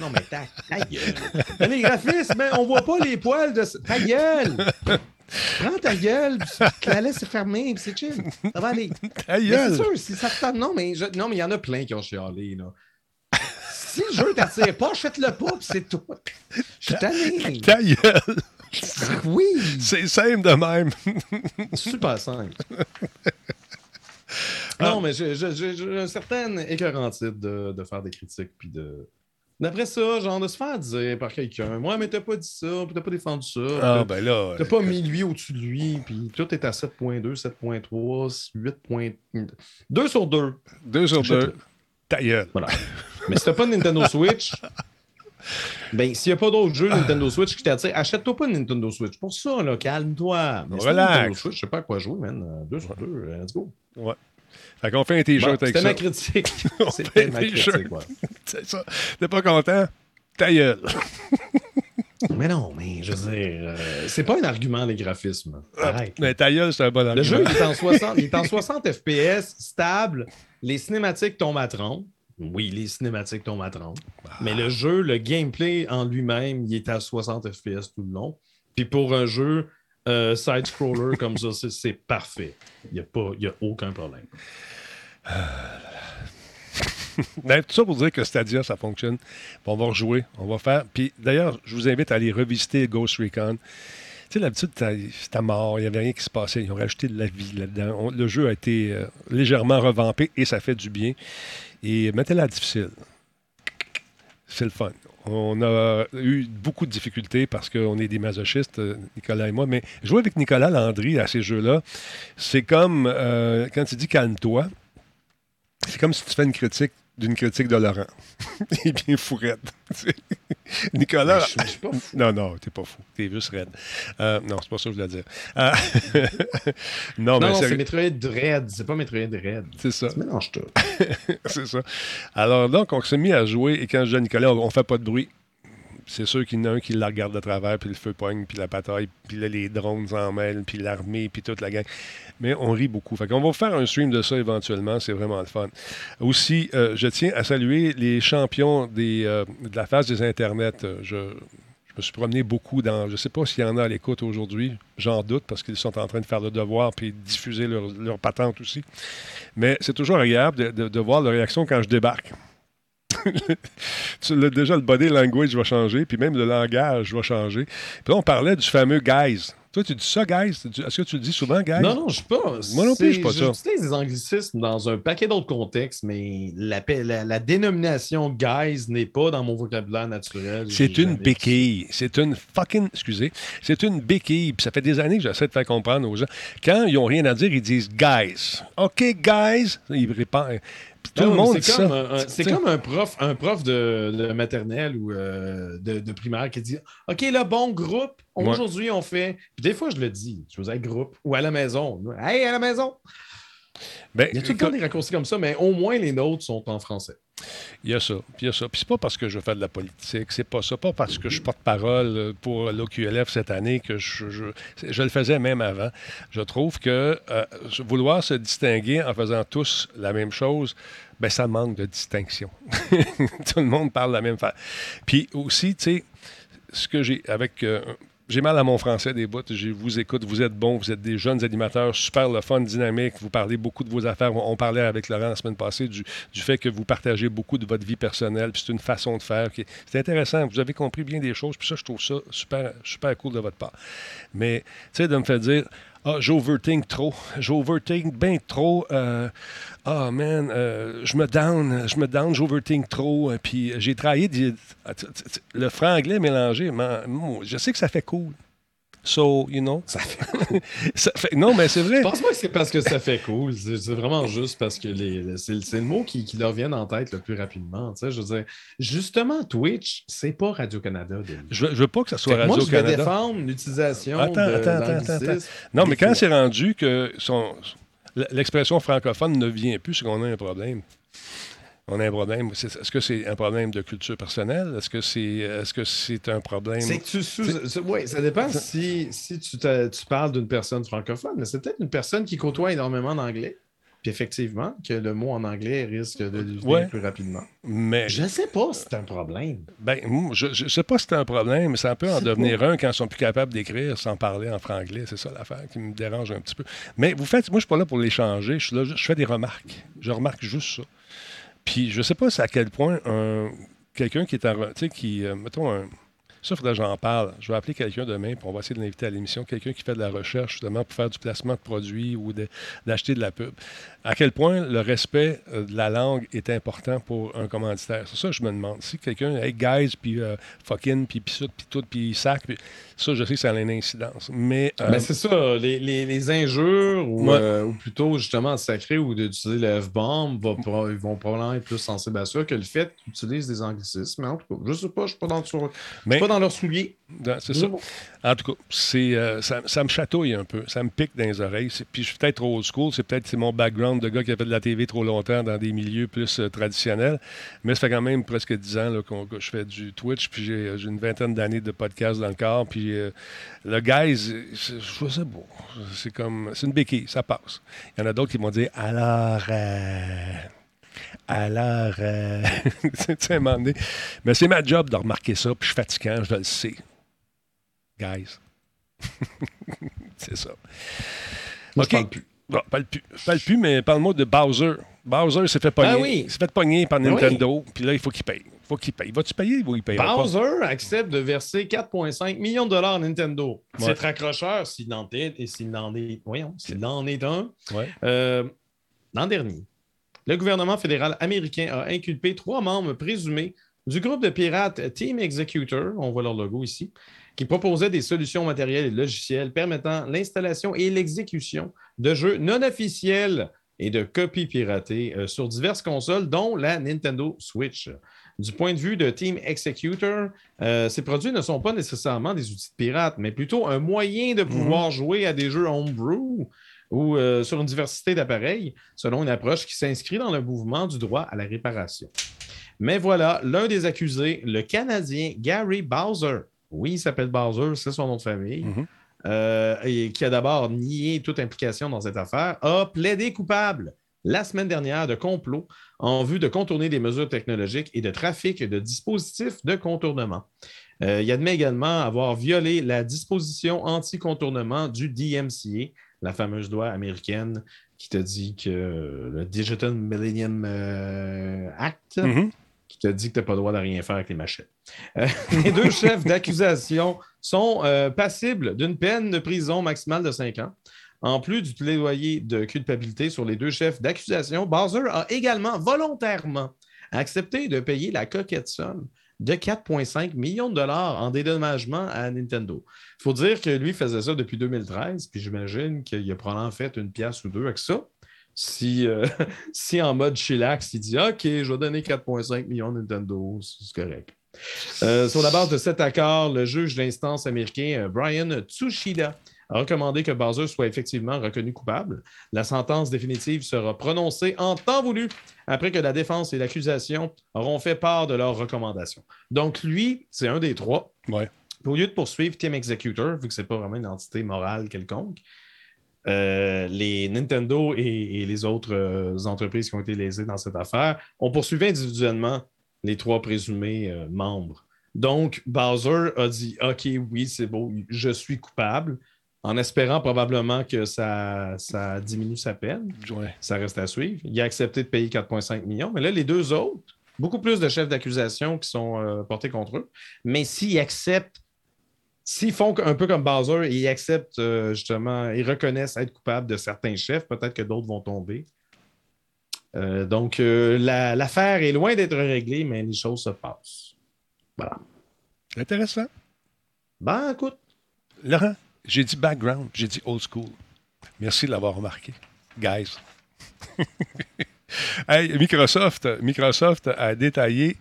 Non, mais ta, ta gueule. Mais les graphismes, mais on voit pas les poils de... Ta gueule! Prends ta gueule, puis la laisse fermer, puis c'est chill. Ça va aller. Ta gueule. c'est sûr, si ça te Non, mais je- non, mais il y en a plein qui ont chialé, là. Si le jeu t'attire pas, achète-le pas, puis c'est tout. Je suis tanné. Ta gueule. Oui, C'est simple de même. super simple. Non, mais j'ai un certain écœurantite de, de faire des critiques, puis de... D'après ça, genre de se faire dire par quelqu'un, moi, mais t'as pas dit ça, puis t'as pas défendu ça. Ah, ben là. T'as pas mis lui au-dessus de lui, puis tout est à 7.2, 7.3, 8. 2 sur 2. Deux sur Achète-le. deux. Ta gueule. Voilà. Mais si t'as pas de Nintendo Switch, ben s'il n'y a pas d'autres jeux Nintendo Switch qui t'attirent, achète-toi pas une Nintendo Switch. Pour ça, là, calme-toi. Relax. Nintendo Switch, je sais pas à quoi jouer, man. Euh, Deux sur deux, euh, let's go. Fait qu'on fait un t-shirt Bon, avec C'était ça. ma critique. C'était ma critique, ouais. C'est ça. T'es pas content? Ta gueule. Mais non, mais je veux dire, euh, c'est pas un argument, les graphismes. Arrête. Mais ta gueule, c'est un bon Le argument. jeu il est, en 60, il est en 60 FPS, stable. Les cinématiques tombent à 30. Oui, les cinématiques tombent à 30. Mais le jeu, le gameplay en lui-même, il est à 60 FPS tout le long. Puis pour un jeu euh, side-scroller comme ça, c'est- parfait. Il n'y a, a aucun problème. Ben, tout ça pour dire que Stadia, ça fonctionne. On va rejouer, on va faire. Puis d'ailleurs, je vous invite à aller revisiter Ghost Recon. Tu sais, l'habitude, c'était mort, il n'y avait rien qui se passait. Ils ont rajouté de la vie là-dedans. Le jeu a été euh, légèrement revampé et ça fait du bien. Et mettez-la difficile. C'est le fun. On a eu beaucoup de difficultés parce qu'on est des masochistes, euh, Nicolas et moi. Mais jouer avec Nicolas Landry à ces jeux-là, c'est comme euh, quand tu dis calme-toi, c'est comme si tu fais une critique d'une critique de Laurent. Il est bien tu sais. Nicolas. Je je suis pas fou. Non, non, t'es pas fou. T'es juste raide. Euh, non, c'est pas ça que je voulais dire. Euh, non, Non, mais non, c'est Metroid Dread. C'est pas Metroid Dread. c'est ça. Tu mélanges tout. c'est ça. Alors donc, on s'est mis à jouer et quand je dis à Nicolas, on, on fait pas de bruit. C'est sûr qu'il y en a un qui la regarde de travers, puis le feu pogne, puis la bataille, puis là, les drones s'en mêlent, puis l'armée, puis toute la gang. Mais on rit beaucoup. Fait qu'on va faire un stream de ça éventuellement, c'est vraiment le fun. Aussi, euh, je tiens à saluer les champions euh, de la phase des Internets. Euh, Je, me suis promené beaucoup dans. Je ne sais pas s'il y en a à l'écoute aujourd'hui. J'en doute parce qu'ils sont en train de faire le devoir puis diffuser leur, patente aussi. Mais c'est toujours agréable de voir leur réaction quand je débarque. Tu l'as- déjà, le body language va changer, puis même le langage va changer. Puis là, on parlait du fameux guys. Toi, tu dis ça, guys? Est-ce que tu le dis souvent, guys? Non, non, je suis pas. Moi non plus, je suis pas ça. J'utilise des anglicismes dans un paquet d'autres contextes, mais la, la- la dénomination guys n'est pas dans mon vocabulaire naturel. C'est une béquille. C'est une fucking. Excusez. C'est une béquille. Puis ça fait des années que j'essaie de faire comprendre aux gens. Quand ils n'ont rien à dire, ils disent guys. OK, guys? Ils répondent. Puis tout Non, le monde c'est comme, ça. un- c'est comme prof, un prof de, de maternelle ou euh, de, de primaire qui dit OK, le bon groupe, Ouais. aujourd'hui on fait. Puis des fois, je le dis, je faisais groupe ou à la maison. Hey, à la maison! Ben, Il y a tout le temps des raccourcis comme ça, mais au moins les nôtres sont en français. Il y a ça. Puis il y a ça. Puis c'est pas parce que je fais de la politique, c'est pas ça. Pas parce que je porte parole pour l'OQLF cette année que je, je, je le faisais même avant. Je trouve que euh, vouloir se distinguer en faisant tous la même chose, ben ça manque de distinction. Tout le monde parle la même façon. Puis aussi, tu sais, ce que j'ai avec. euh, j'ai mal à mon français des bouts. Je vous écoute, vous êtes bons, vous êtes des jeunes animateurs, super le fun, dynamique. Vous parlez beaucoup de vos affaires. On, parlait avec Laurent la semaine passée du, du fait que vous partagez beaucoup de votre vie personnelle. C'est une façon de faire. qui est- C'est intéressant. Vous avez compris bien des choses. Puis ça, je trouve ça super, super cool de votre part. Mais, tu sais, de me faire dire. Ah, j'overthink trop. J'overthink bien trop. Euh, Ah, man, euh, je me down, je me down, j'overthink trop. euh, Puis j'ai travaillé le franglais mélangé. je sais que ça fait cool. So, you know? Ça fait... Ça fait- non, mais c'est vrai. Je pense pas que c'est parce que ça fait cool. C'est vraiment juste parce que les, c'est, le mot qui, qui leur vient en tête le plus rapidement. tu sais. Je veux dire, justement, Twitch, c'est pas Radio-Canada. Je, veux- je veux pas que ça soit que moi, je vais Radio-Canada. défendre l'utilisation Attends, de attends, attends, attends. Non, mais quand c'est rendu que son, l'expression francophone ne vient plus, c'est qu'on a un problème. On a un problème. Est-ce que c'est un problème de culture personnelle? Est-ce que c'est est -ce c'est un problème? C'est que tu sous... Oui, ça dépend si, si tu, parles d'une personne francophone, mais c'est peut-être une personne qui côtoie énormément d'anglais. Puis effectivement, que le mot en anglais risque de venir Ouais. plus rapidement. Mais Je ne sais pas si c'est un problème. ben, je ne sais pas si c'est un problème, mais ça peut en devenir un quand ils sont plus capables d'écrire sans parler en franglais. C'est ça l'affaire qui me dérange un petit peu. Mais vous faites, moi, je suis pas là pour l'échanger. Je suis là, je fais des remarques. Je remarque juste ça. Puis je sais pas à quel point un, quelqu'un qui est en. Tu sais, qui. euh, mettons un. Ça, il faudrait que j'en parle. Je vais appeler quelqu'un demain, puis on va essayer de l'inviter à l'émission. Quelqu'un qui fait de la recherche, justement, pour faire du placement de produits ou d'acheter de, la pub. À quel point le respect euh, de la langue est important pour un commanditaire? C'est ça que je me demande. Si quelqu'un, hey, guys, puis euh, fucking, puis pis puis tout, puis sac, puis ça, je sais que ça a une incidence. Mais. euh, Ben, c'est ça, les, les- les injures, ou, Ouais. euh, ou plutôt justement sacré ou d'utiliser le F-bomb, ils vont probablement être plus sensibles à ça que le fait qu'ils utilisent des anglicismes. Mais en tout cas, je sais pas, je suis pas dans, suis Mais- pas dans leurs souliers. C'est ça. En tout cas, c'est, euh, ça, ça me chatouille un peu. Ça me pique dans les oreilles. Puis je suis peut-être old school. C'est peut-être c'est mon background de gars qui a fait de la TV trop longtemps dans des milieux plus euh, traditionnels. Mais ça fait quand même presque 10 ans là, qu'on- que je fais du Twitch. Puis j'ai, j'ai une vingtaine d'années de podcast dans le corps. Puis euh, le guys, c'est- je trouve ça beau. C'est comme. C'est une béquille. Ça passe. Il y en a d'autres qui vont dire Alors. euh, alors, euh, tu sais, à un moment donné. Mais c'est ma job de remarquer ça, puis je suis fatiguant, je le sais. Guys. c'est ça. Moi, OK. je parle plus. Bon, parle plus, parle plus, mais parle-moi de Bowser. Bowser s'est fait pogner. Ah oui. s'est fait pogner par oui. Nintendo, puis là, il faut qu'il paye. Il faut qu'il paye. Va-tu payer ou il paye pas? Bowser accepte de verser 4,5 millions de dollars à Nintendo. Ouais. C'est raccrocheur s'il en est, et s'il en est, voyons, s'il en est un. Ouais. Euh, L'an dernier, le gouvernement fédéral américain a inculpé trois membres présumés du groupe de pirates Team Executor, on voit leur logo ici, qui proposait des solutions matérielles et logicielles permettant l'installation et l'exécution de jeux non officiels et de copies piratées euh, sur diverses consoles, dont la Nintendo Switch. Du point de vue de Team Executor, euh, ces produits ne sont pas nécessairement des outils de pirates, mais plutôt un moyen de pouvoir jouer à des jeux homebrew ou euh, sur une diversité d'appareils, selon une approche qui s'inscrit dans le mouvement du droit à la réparation. Mais voilà, l'un des accusés, le Canadien Gary Bowser, oui, il s'appelle Bowser, c'est son nom de famille, Mhm. euh, et qui a d'abord nié toute implication dans cette affaire, a plaidé coupable la semaine dernière de complot en vue de contourner des mesures technologiques et de trafic de dispositifs de contournement. Euh, il admet également avoir violé la disposition anti-contournement du DMCA, la fameuse loi américaine qui te dit que le Digital Millennium euh, Act, Mhm. Te dit que tu n'as pas le droit de rien faire avec les machettes. Euh, les deux chefs d'accusation sont euh, passibles d'une peine de prison maximale de 5 ans. En plus du plaidoyer de culpabilité sur les deux chefs d'accusation, Bowser a également volontairement accepté de payer la coquette somme de 4,5 millions de dollars en dédommagement à Nintendo. Il faut dire que lui faisait ça depuis 2013, puis j'imagine qu'il a probablement fait une pièce ou deux avec ça. Si, euh, si en mode chillax, il dit OK, je vais donner 4,5 millions à Nintendo, c'est correct. Euh, sur la base de cet accord, le juge d'instance américain euh, Brian Tsushida a recommandé que Bowser soit effectivement reconnu coupable. La sentence définitive sera prononcée en temps voulu après que la défense et l'accusation auront fait part de leurs recommandations. Donc, lui, c'est un des trois. Ouais. Au lieu de poursuivre Team Executor, vu que ce n'est pas vraiment une entité morale quelconque, euh, les Nintendo et, et les autres euh, entreprises qui ont été lésées dans cette affaire ont poursuivi individuellement les trois présumés euh, membres Donc, Bowser a dit OK, oui, c'est beau, je suis coupable, en espérant probablement que ça, ça diminue sa peine. Ouais. Ça reste à suivre. Il a accepté de payer 4,5 millions. Mais là, les deux autres, beaucoup plus de chefs d'accusation qui sont portés contre eux. Mais s'ils acceptent, s'ils font un peu comme Bowser et ils acceptent euh, justement, ils reconnaissent être coupables de certains chefs, peut-être que d'autres vont tomber. Euh, donc, euh, la- l'affaire est loin d'être réglée, mais les choses se passent. Voilà. Intéressant. Ben, écoute, Laurent, j'ai dit background, j'ai dit old school. Merci de l'avoir remarqué. Guys. Hey, Microsoft, Microsoft a détaillé,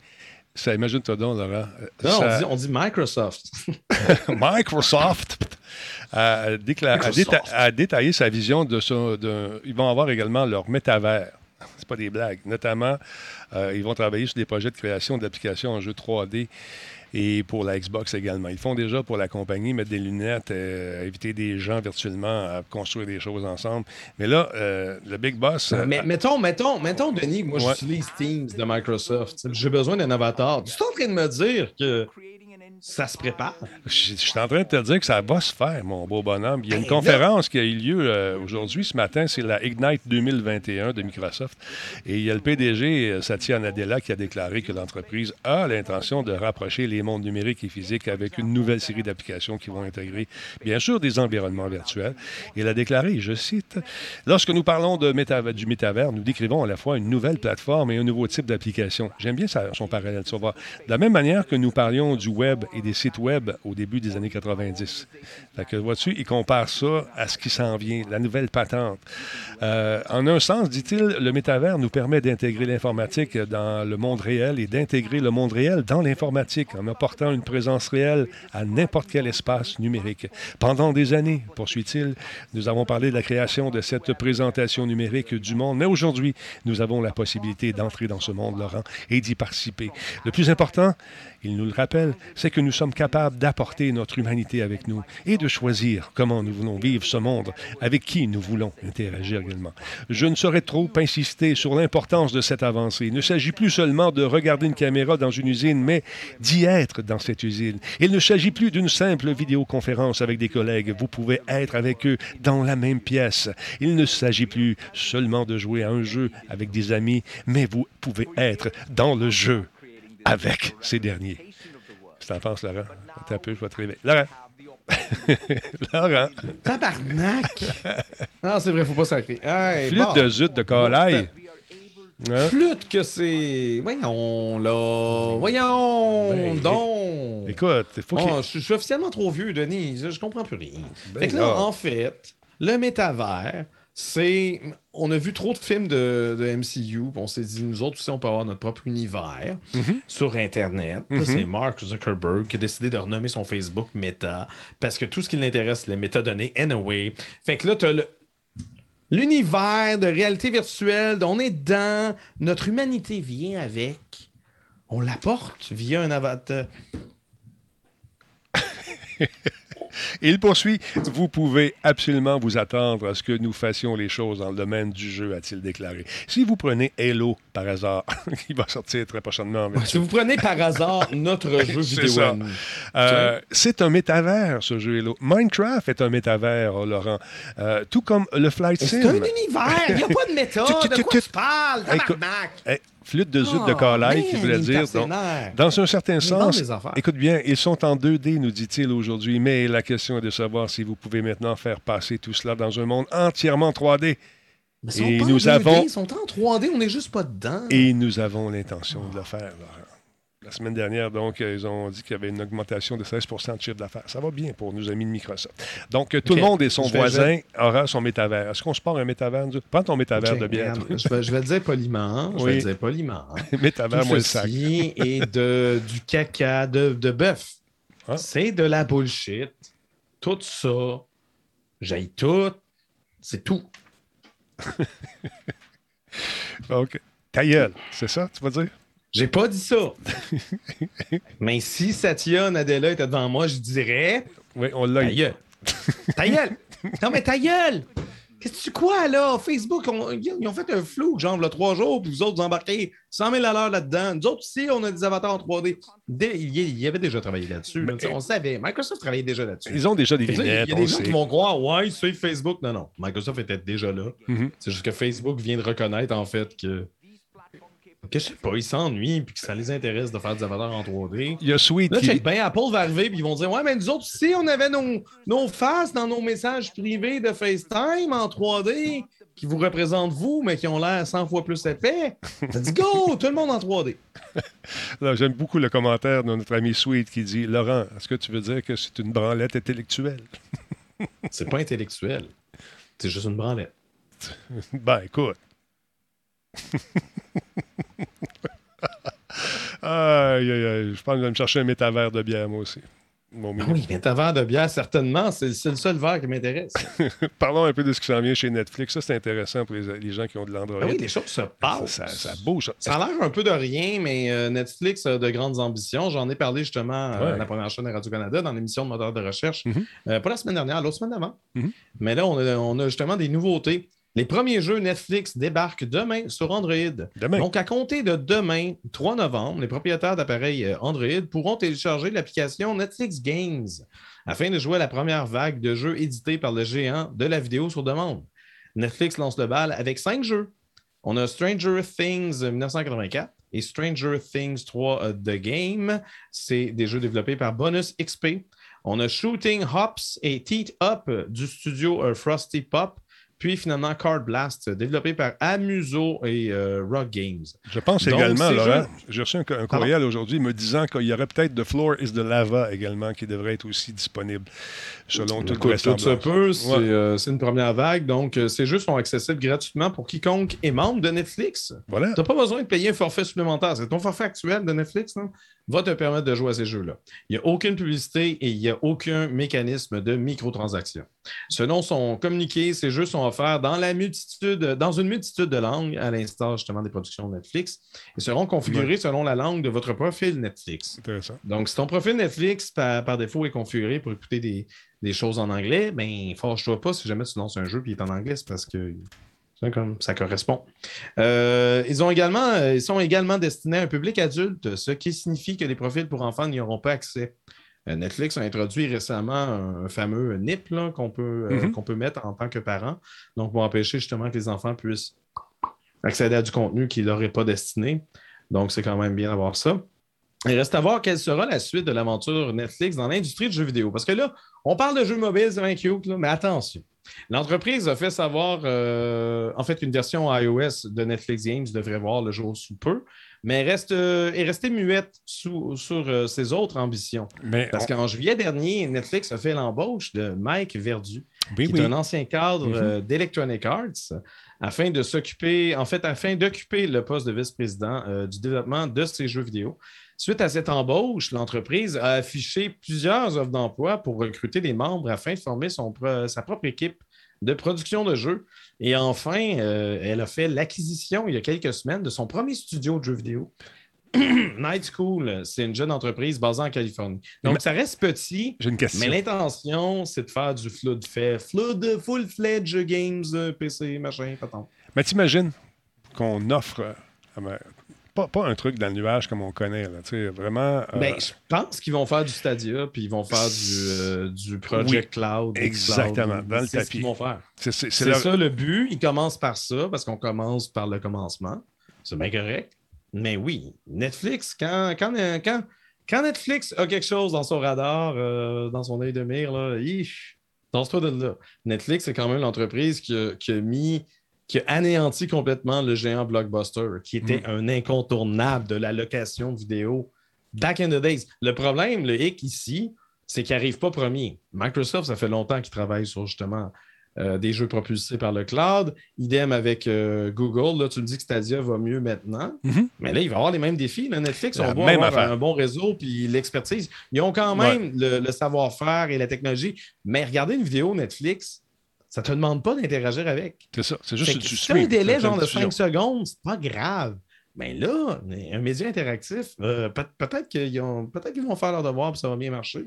ça imagine-toi donc, Laurent. non, ça- on, dit, on dit Microsoft. Microsoft a, décla- a Microsoft. déta- a détaillé sa vision de de- ils vont avoir également leur métavers. C'est pas des blagues. Notamment, euh, ils vont travailler sur des projets de création d'applications en jeu 3D et pour la Xbox également. Ils font déjà pour la compagnie mettre des lunettes, euh, inviter des gens virtuellement à construire des choses ensemble. Mais là, euh, le Big Boss. euh, Mais mettons, mettons, mettons, Denis, moi, Ouais. j'utilise Teams de Microsoft. J'ai besoin d'un avatar. Tu es en train de me dire que ça se prépare? Je je suis en train de te dire que ça va se faire, mon beau bonhomme. Il y a une Ben conférence qui a eu lieu euh, aujourd'hui, ce matin, c'est la Ignite 2021 de Microsoft. Et il y a le PDG, Satya Nadella, qui a déclaré que l'entreprise a l'intention de rapprocher les mondes numériques et physiques avec une nouvelle série d'applications qui vont intégrer, bien sûr, des environnements virtuels. Il a déclaré, je cite, Lorsque nous parlons du métavers, nous décrivons à la fois une nouvelle plateforme et un nouveau type d'application. J'aime bien son parallèle. De la même manière que nous parlions du web et des sites web au début des années 90. Fait que vois-tu, il compare ça à ce qui s'en vient, la nouvelle patente. Euh, en un sens, dit-il, le métavers nous permet d'intégrer l'informatique dans le monde réel et d'intégrer le monde réel dans l'informatique en apportant une présence réelle à n'importe quel espace numérique. Pendant des années, poursuit-il, nous avons parlé de la création de cette présentation numérique du monde, mais aujourd'hui, nous avons la possibilité d'entrer dans ce monde, Laurent, et d'y participer. Le plus important, il nous le rappelle, c'est que nous sommes capables d'apporter notre humanité avec nous et de choisir comment nous voulons vivre ce monde, avec qui nous voulons interagir également. Je ne saurais trop insister sur l'importance de cette avancée. Il ne s'agit plus seulement de regarder une caméra dans une usine, mais d'y être dans cette usine. Il ne s'agit plus d'une simple vidéoconférence avec des collègues. Vous pouvez être avec eux dans la même pièce. Il ne s'agit plus seulement de jouer à un jeu avec des amis, mais vous pouvez être dans le jeu avec ces derniers. Qu'est-ce que penses, Laurent? Attends un peu, je vais te réveiller. Laurent! Laurent! Tabarnak! non, c'est vrai, faut pas sacrer. Hey, Flûte bon. de zut de colaille. Hein? Flûte que c'est. Voyons, là. Voyons, Ben, donc. Écoute, faut qu'il... Oh, je, suis officiellement trop vieux, Denis. Je, je comprends plus rien. Ben fait que là, là. en fait, le métavers, c'est. On a vu trop de films de, de MCU, on s'est dit, nous autres aussi, on peut avoir notre propre univers sur Internet. Mhm. C'est Mark Zuckerberg qui a décidé de renommer son Facebook Meta, parce que tout ce qui l'intéresse, c'est les métadonnées anyway. Fait que là, tu as le. L'univers de réalité virtuelle, on est dans, notre humanité vient avec, on l'apporte via un avatar. Il poursuit. Vous pouvez absolument vous attendre à ce que nous fassions les choses dans le domaine du jeu, a-t-il déclaré. Si vous prenez Halo, par hasard, qui va sortir très prochainement. Si vous prenez par hasard notre jeu vidéo, Euh, c'est un métavers, ce jeu Halo. Minecraft est un métavers, oh, Laurent. Euh, tout comme le Flight Sim. c'est un univers, il n'y a pas de tu- De quoi tu- parles, Écoute, flûte de zut de Oh, Carlisle, qui voulait dire. donc, dans un certain Il sens, écoute bien, ils sont en 2D, nous dit-il aujourd'hui, mais la question est de savoir si vous pouvez maintenant faire passer tout cela dans un monde entièrement 3D. Mais ils sont Et pas en nous 2D, avons- Ils sont en 3D, on n'est juste pas dedans. Et nous avons l'intention de le faire. Laurent. La semaine dernière, donc, euh, ils ont dit qu'il y avait une augmentation de 16% de chiffre d'affaires. Ça va bien pour nos amis de Microsoft. Donc, euh, tout le monde et son Je voisin aura son métavers. Est-ce qu'on se part un métavers? Prends ton métavers de bière. je, vais, je vais le dire poliment. Je Oui. vais le dire poliment. métavers, Tout moi le sac. est de, du caca de, de bœuf. Ah. C'est de la bullshit. Tout ça, j'aille tout. C'est tout. Donc, ta gueule, c'est ça, tu vas dire? J'ai pas dit ça. Mais si Satya Nadella était devant moi, je dirais Oui, on l'a ta eu. gueule. Ta gueule. Non, mais ta gueule. Qu'est-ce que tu quoi, là? Facebook, on- ils ont fait un flou, genre, là, trois jours, puis vous autres, vous embarquez 100 000 à l'heure là-dedans. Nous autres, aussi, on a des avatars en 3D. Dès- il avait déjà travaillé là-dessus. là, sais, on savait. Microsoft travaillait déjà là-dessus. Ils ont déjà des vignettes, Il y a des gens sait. qui vont croire, ouais, c'est Facebook. Non, non. Microsoft était déjà là. Mhm. C'est juste que Facebook vient de reconnaître, en fait, que. Que je sais pas, ils s'ennuient puis que ça les intéresse de faire des avatars en 3D. Il y a Sweet Là, qui... bien, Apple va arriver puis ils vont dire Ouais, mais nous autres, si on avait nos, nos faces dans nos messages privés de FaceTime en 3D qui vous représentent vous, mais qui ont l'air 100 fois plus épais, ça dit Go, tout le monde en 3D. Là, J'aime beaucoup le commentaire de notre ami Sweet qui dit Laurent, est-ce que tu veux dire que c'est une branlette intellectuelle? C'est pas intellectuel. C'est juste une branlette. Ben, écoute. Aïe, aïe, aïe. Je pense que je vais me chercher un métavers de bière, moi aussi. Mon Ah oui, mais ta verre de bière, certainement, c'est le seul verre qui m'intéresse. Parlons un peu de ce qui s'en vient chez Netflix. Ça, c'est intéressant pour les, les gens qui ont de l'Android. Ah oui, les choses se passent. ça, ça bouge. ça. A l'air un peu de rien, mais euh, Netflix a de grandes ambitions. J'en ai parlé justement euh, Ouais. à la première chaîne de Radio-Canada dans l'émission de moteur de recherche. Mhm. Euh, pas la semaine dernière, l'autre semaine d'avant. Mhm. Mais là, on a, on a justement des nouveautés. Les premiers jeux Netflix débarquent demain sur Android. Demain. Donc, à compter de demain, 3 novembre, les propriétaires d'appareils euh, Android pourront télécharger l'application Netflix Games afin de jouer à la première vague de jeux édités par le géant de la vidéo sur demande. Netflix lance le bal avec cinq jeux. On a Stranger Things 1984 et Stranger Things 3 euh, The Game. C'est des jeux développés par Bonus XP. On a Shooting Hops et Teat Up du studio euh, Frosty Pop. Puis finalement Card Blast, euh, développé par Amuso et euh, Rock Games. Je pense Donc, également, Laurent, j'ai reçu un, un courriel aujourd'hui me disant qu'il y aurait peut-être The Floor is the Lava également qui devrait être aussi disponible, selon toute Écoute, tout se peut, c'est Ouais. euh, c'est une première vague. Donc, euh, ces jeux sont accessibles gratuitement pour quiconque est membre de Netflix. Voilà. Tu n'as pas besoin de payer un forfait supplémentaire. C'est ton forfait actuel de Netflix là, va te permettre de jouer à ces jeux-là. Il n'y a aucune publicité et il n'y a aucun mécanisme de microtransactions. Selon son communiqué, ces jeux sont offerts dans, la multitude, dans une multitude de langues, à l'instar justement des productions Netflix, et seront configurés selon la langue de votre profil Netflix. Intéressant. Donc, si ton profil Netflix, par, par défaut, est configuré pour écouter des, des choses en anglais, ben, fâche-toi pas si jamais tu lances un jeu et il est en anglais, c'est parce que comme ça correspond. Euh, ils, ont également, ils sont également destinés à un public adulte, ce qui signifie que les profils pour enfants n'y auront pas accès. Euh, Netflix a introduit récemment un, fameux NIP là, qu'on peut, euh, Mhm. qu'on peut mettre en tant que parent, donc pour empêcher justement que les enfants puissent accéder à du contenu qui ne leur est pas destiné. Donc, c'est quand même bien d'avoir ça. Il reste à voir quelle sera la suite de l'aventure Netflix dans l'industrie du jeu vidéo. Parce que là, on parle de jeux mobiles, c'est bien cute, là, mais attention. L'entreprise a fait savoir, euh, en fait, une version iOS de Netflix Games devrait voir le jour sous peu, mais reste, euh, est restée muette sous- sur euh, ses autres ambitions. Mais Parce qu'en juillet dernier, Netflix a fait l'embauche de Mike Verdu, oui, qui oui. est un ancien cadre Mhm. euh, d'Electronic Arts, afin de s'occuper, en fait, afin d'occuper le poste de vice-président du développement de ces jeux vidéo. Suite à cette embauche, l'entreprise a affiché plusieurs offres d'emploi pour recruter des membres afin de former son sa propre équipe de production de jeux. Et enfin, euh, elle a fait l'acquisition il y a quelques semaines de son premier studio de jeux vidéo. Night School, c'est une jeune entreprise basée en Californie. Donc, Mais- ça reste petit, J'ai une question. mais l'intention, c'est de faire du flood fait, flood, full-fledged games, euh, PC, machin, patron. Mais t'imagines qu'on offre euh, pas, pas un truc dans le nuage comme on connaît, là, tu sais, vraiment. euh, Ben, je pense qu'ils vont faire du Stadia, puis ils vont faire du, euh, du Project Cloud. exactement, cloud. dans le C'est ce qu'ils vont faire. c'est leur- ça le but. Ils commencent par ça, parce qu'on commence par le commencement. C'est bien correct. Mais oui, Netflix, quand, quand, quand, quand Netflix a quelque chose dans son radar, euh, dans son œil de mire, là, ish, danse-toi de là. Netflix, c'est quand même l'entreprise qui a, qui a mis, qui a anéanti complètement le géant Blockbuster, qui était Mm. un incontournable de la location vidéo back in the days. Le problème, le hic ici, c'est qu'il n'arrive pas premier. Microsoft, ça fait longtemps qu'il travaille sur justement euh, des jeux propulsés par le cloud. Idem avec euh, Google. Là, tu me dis que Stadia va mieux maintenant. Mhm. Mais là, il va y avoir les mêmes défis. Là. Netflix, on va avoir affaire. un bon réseau puis l'expertise. Ils ont quand même le, le savoir-faire et la technologie. Mais regarder une vidéo Netflix, ça ne te demande pas d'interagir avec. C'est ça. C'est juste que tu suis. un délai genre de diffusion. 5 secondes, c'est pas grave. Mais là, un média interactif, euh, peut- peut-être qu'ils qu'ils vont faire leur devoir et ça va bien marcher.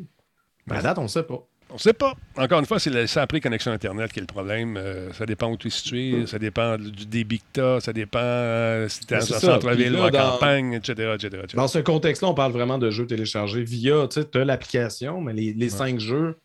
Mais à date, on ne sait pas. On ne sait pas. Encore une fois, c'est la après connexion Internet qui est le problème. Euh, ça dépend où tu es situé, ça dépend du débit que tu as, ça dépend euh, si tu es en c'est ça. centre-ville en campagne, etc., etc., etc. Dans ce contexte-là, on parle vraiment de jeux téléchargés via, tu sais, l'application, mais les, les cinq jeux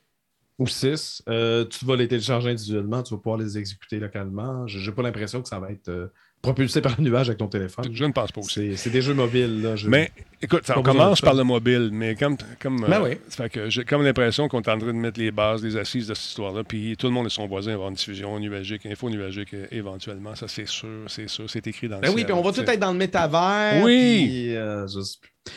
ou six, euh, tu vas les télécharger individuellement, tu vas pouvoir les exécuter localement. J'ai j'ai pas l'impression que ça va être euh, propulsé par le nuage avec ton téléphone. Je ne pense pas aussi. C'est des jeux mobiles. Là, je- Mais écoute, ça- on commence par le mobile, mais comme, comme, Ben euh, oui. fait que j'ai comme l'impression qu'on est en train de mettre les bases, les assises de cette histoire-là, puis tout le monde et son voisin va avoir une diffusion nuagique, info nuagique éventuellement. Ça, c'est sûr, c'est sûr, c'est écrit dans le Ben oui, ciel, puis on va tout être dans le métavers. Oui. puis, je.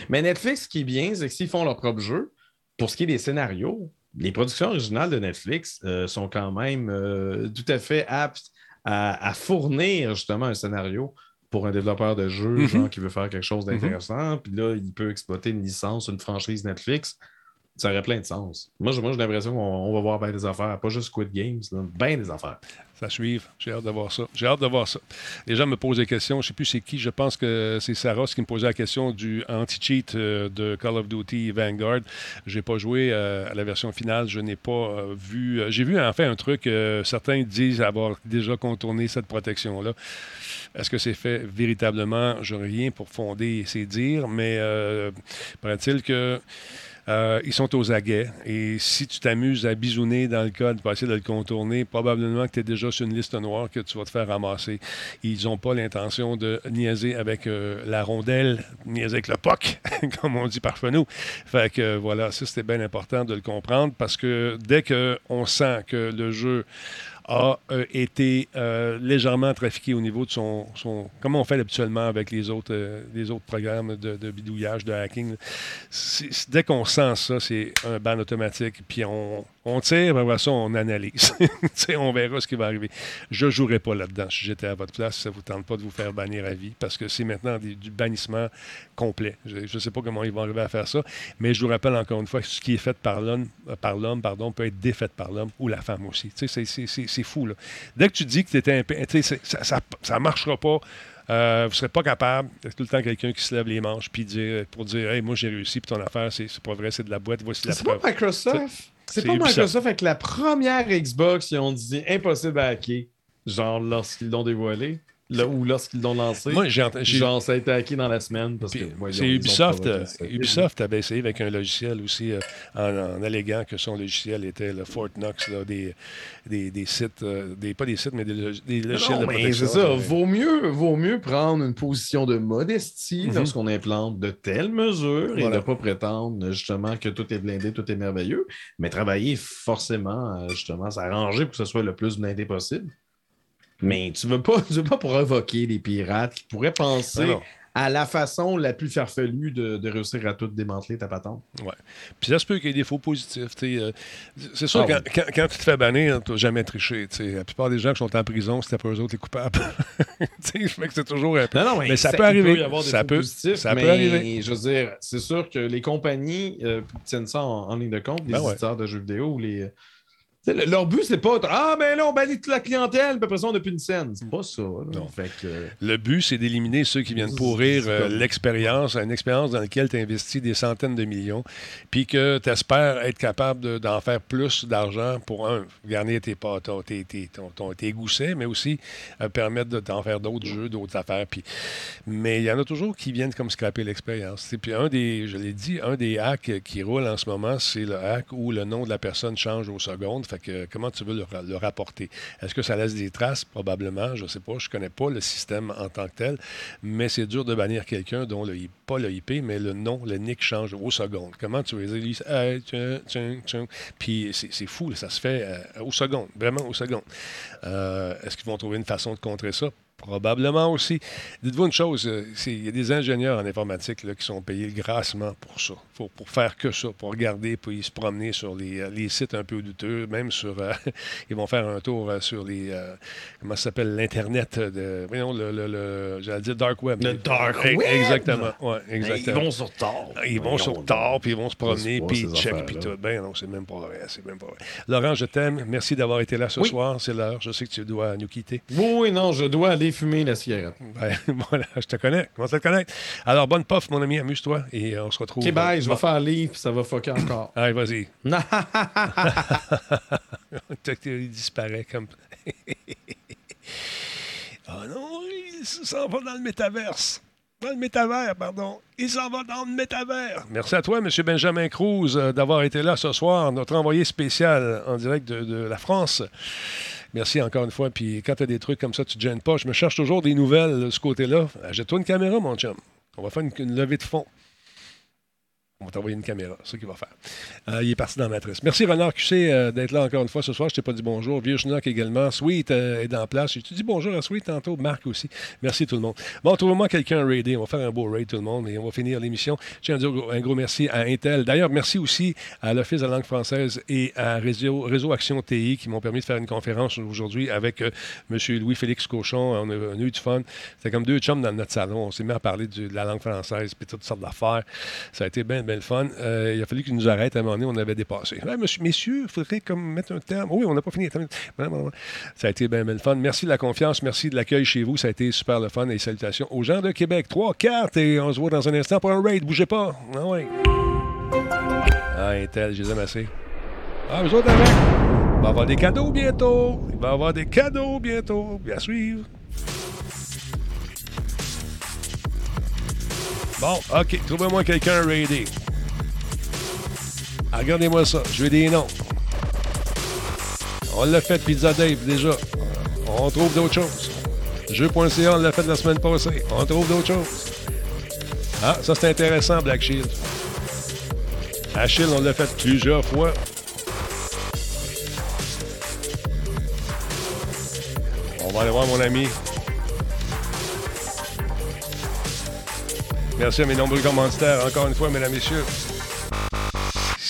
Mais Netflix, ce qui est bien, c'est que s'ils font leur propre jeu, pour ce qui est des scénarios, les productions originales de Netflix euh, sont quand même euh, tout à fait aptes à, à fournir justement un scénario pour un développeur de jeu, Mhm. genre qui veut faire quelque chose d'intéressant. Puis là, il peut exploiter une licence, une franchise Netflix. Ça aurait plein de sens. Moi, j'ai l'impression qu'on on va voir bien des affaires, pas juste Squid Games, bien des affaires. Ça suive. J'ai hâte de voir ça. J'ai hâte de voir ça. Les gens me posent des questions. Je ne sais plus c'est qui. Je pense que c'est Sarah qui me posait la question du anti-cheat euh, de Call of Duty Vanguard. Je n'ai pas joué euh, à la version finale. Je n'ai pas euh, vu. J'ai vu en fait un truc. certains disent avoir déjà contourné cette protection-là. Est-ce que c'est fait véritablement? Je n'ai rien pour fonder ces dires, mais paraît-il que. Euh, ils sont aux aguets. Et si tu t'amuses à bisouner dans le code pour essayer de le contourner, probablement que tu es déjà sur une liste noire que tu vas te faire ramasser. Ils n'ont pas l'intention de niaiser avec euh, la rondelle, niaiser avec le POC, comme on dit euh, voilà, ça c'était bien important de le comprendre parce que dès qu'on sent que le jeu a euh, été euh, légèrement trafiqué au niveau de son, son- Comme on fait habituellement avec les autres, euh, les autres programmes de, bidouillage, de hacking. dès qu'on sent ça, c'est un ban automatique. Puis on, on tire, ben après ça, on analyse. On verra ce qui va arriver. Je ne jouerai pas là-dedans. Si j'étais à votre place, ça ne vous tente pas de vous faire bannir à vie parce que c'est maintenant des- du bannissement complet. Je ne sais pas comment ils vont arriver à faire ça, mais je vous rappelle encore une fois, ce qui est fait par l'homme, euh, par l'homme pardon, peut être défait par l'homme ou la femme aussi. C'est- c'est- c'est c'est fou. Là. Dès que tu dis que tu étais imp- tu sais, c'est- ça ne marchera pas. Euh, vous ne serez pas capable. Il y a tout le temps quelqu'un qui se lève les manches puis dire, pour dire Hey, moi j'ai réussi, puis ton affaire, c'est c'est pas vrai, c'est de la boîte, voici la C'est preuve. pas Microsoft. C'est pas. Microsoft avec la première Xbox, ils ont dit impossible à hacker. Genre lorsqu'ils l'ont dévoilé. Là, ou lorsqu'ils l'ont lancé. Moi, j'ai Genre, ça a été hacké dans la semaine. Parce que, ouais, c'est Ubisoft. euh. Ubisoft avait essayé avec un logiciel aussi, euh, en, en alléguant que son logiciel était le Fort Knox, là, des, des, des sites, euh, des, pas des sites, mais des, log- des logiciels Non, de mais protection. c'est ça. Ouais. Vaut mieux, vaut mieux prendre une position de modestie Mhm. lorsqu'on implante de telles mesures et ne pas prétendre justement que tout est blindé, tout est merveilleux, mais travailler forcément, euh, justement, s'arranger pour que ce soit le plus blindé possible. Mais tu ne veux, veux pas provoquer des pirates qui pourraient penser à la façon la plus farfelue de, de réussir à tout démanteler ta patente. Ouais. Puis ça se peut qu'il y ait des faux positifs. euh, c'est sûr, Ah quand, oui. quand, quand tu te fais bannir, tu n'as jamais triché. La plupart des gens qui sont en prison, c'était pas eux autres les coupables. Je fais que c'est toujours un peu. Non, non, mais, Mais ça ça, peut arriver. y avoir des Ça faux peut- positifs, ça peut mais arriver. Je veux dire, c'est sûr que les compagnies euh, tiennent ça en, en ligne de compte, les Ben ouais. éditeurs de jeux vidéo ou les. Le- leur but, c'est pas Ah, ben là, on bannit toute la clientèle, puis après ça, on n'a plus une scène. C'est pas ça. Non. Fait que. euh, Le but, c'est d'éliminer ceux qui viennent pourrir euh, l'expérience, une expérience dans laquelle tu investis des centaines de millions, puis que tu espères être capable de- d'en faire plus d'argent pour, un, garnir tes, ton- tes, tes, ton- ton- tes goussets, mais aussi euh, permettre de t'en faire d'autres jeux, d'autres affaires. Puis, mais il y en a toujours qui viennent comme scraper l'expérience. Et puis un des, je l'ai dit, un des hacks qui roule en ce moment, c'est le hack où le nom de la personne change aux secondes. Que comment tu veux le, ra- le rapporter? Est-ce que ça laisse des traces? Probablement. Je ne sais pas. Je ne connais pas le système en tant que tel. Mais c'est dur de bannir quelqu'un dont le, pas le IP, mais le nom, le nick change aux secondes. Comment tu veux dire? Hey, tiens, tiens, tiens. Puis c'est fou. ça se fait euh, aux secondes. Vraiment aux secondes. Euh, Est-ce qu'ils vont trouver une façon de contrer ça? Probablement aussi. Dites-vous une chose, euh, il y a des ingénieurs en informatique là, qui sont payés grassement pour ça, pour, pour faire que ça, pour regarder, puis se promener sur les, euh, les sites un peu douteux, même sur... euh, ils vont faire un tour euh, sur les... euh, comment ça s'appelle? L'Internet de... Voyons, le... le, le- J'allais dire Dark Web. Le Dark E- Web! Exactement, ouais, Ils exactement. vont sur tard. Ils vont sur tard, puis ils vont se promener, puis ils checkent, puis tout. Ben non, c'est même pas vrai, c'est même pas vrai. Laurent, je t'aime. Merci d'avoir été là ce Oui. soir. C'est l'heure. Je sais que tu dois nous quitter. Oui, oui, non, je dois aller fumer la cigarette. Ben, voilà, je te connais. Comment ça te connaître? Alors, bonne puff, mon ami, amuse-toi et euh, on se retrouve. Ok, bye, je vais faire livre, ça va fucker encore. Allez, vas-y. Il disparaît comme. oh non, il s'en va dans le métaverse. Dans le métavers, pardon. Il s'en va dans le métavers. Merci à toi, M. Benjamin Cruz, euh, d'avoir été là ce soir, notre envoyé spécial en direct de, de la France. Merci encore une fois. Puis quand tu as des trucs comme ça, tu te gênes pas. Je me cherche toujours des nouvelles de ce côté-là. Achète-toi une caméra, mon chum. On va faire une, une levée de fonds. On va t'envoyer une caméra, c'est ce qu'il va faire. Euh, il est parti dans la matrice. Merci Renard QC euh, d'être là encore une fois ce soir. Je t'ai pas dit bonjour. Vieux Schnock également. Sweet euh, est en place. J'ai-tu dit bonjour à Sweet tantôt? Marc aussi. Merci tout le monde. Bon, trouvez-moi quelqu'un à raider. On va faire un beau raid tout le monde et on va finir l'émission. Je tiens à dire un gros merci à Intel. D'ailleurs, merci aussi à l'Office de la langue française et à Réseau, Réseau Action TI qui m'ont permis de faire une conférence aujourd'hui avec euh, M. Louis-Félix Cochon. On a, on a eu du fun. C'était comme deux chums dans notre salon. On s'est mis à parler de la langue française puis toutes sortes d'affaires. Ça a été bien le fun. Euh, il a fallu qu'ils nous arrêtent à un moment donné. On avait dépassé. Monsieur, messieurs, il faudrait comme mettre un terme. Oui, on n'a pas fini. Ça a été bien, bien le fun. Merci de la confiance. Merci de l'accueil chez vous. Ça a été super le fun. Et salutations aux gens de Québec. Trois cartes et on se voit dans un instant pour un raid. Bougez pas. Ah ouais. Ah, Intel, je les aime assez. Ah, vous autres avec? Il va y avoir des cadeaux bientôt. Il va y avoir des cadeaux bientôt. Bien suivre. Bon, OK. Trouvez-moi quelqu'un à raider. Ah, Regardez-moi ça. Je veux des noms. On l'a fait, Pizza Dave, déjà. On trouve d'autres choses. Jeu.ca, on l'a fait la semaine passée. On trouve d'autres choses. Ah, ça c'est intéressant, Black Shield. Achille, on l'a fait plusieurs fois. On va aller voir mon ami. Merci à mes nombreux commanditaires, encore une fois, mesdames, messieurs.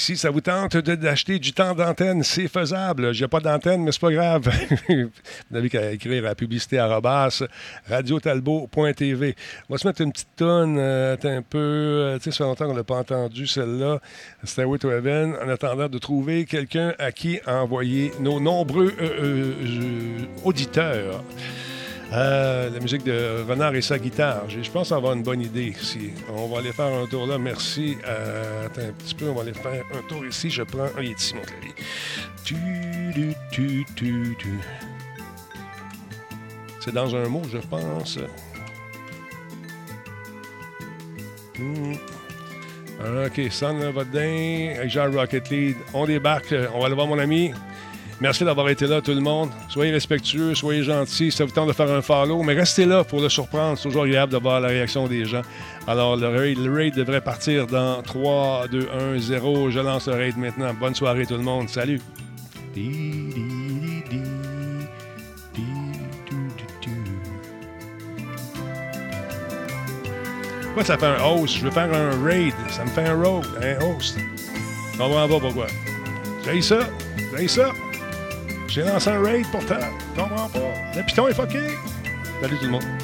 Si ça vous tente d'acheter du temps d'antenne, c'est faisable. J'ai pas d'antenne, mais c'est pas grave. vous n'avez qu'à écrire à publicité arrobas radiotalbot.tv. On va se mettre une petite tonne, euh, un peu. euh, tu sais, ça fait longtemps qu'on n'a pas entendu celle-là. Stairway to Heaven, en attendant de trouver quelqu'un à qui envoyer nos nombreux euh, euh, auditeurs. Euh, la musique de Renard et sa guitare. Je pense avoir une bonne idée ici. On va aller faire un tour là. Merci. Euh, attends un petit peu. On va aller faire un tour ici. Je prends. Il est ici, mon clavier. Tu, tu, tu, tu. C'est dans un mot, je pense. Hmm. OK, Day, avec Jean Rocket Lead. On débarque. On va aller voir mon ami. Merci d'avoir été là, tout le monde. Soyez respectueux, soyez gentils. Ça vous tente de faire un follow, mais restez là pour le surprendre. C'est toujours agréable de voir la réaction des gens. Alors, le raid, le raid devrait partir dans 3, 2, 1, 0. Je lance le raid maintenant. Bonne soirée, tout le monde. Salut. Pourquoi ça fait un host? Je veux faire un raid. Ça me fait un road, un host. Je comprends pas pourquoi. J'ai ça. J'ai ça. J'ai lancé un raid pourtant. Comprends pas. Le piton est fucké. Salut tout le monde.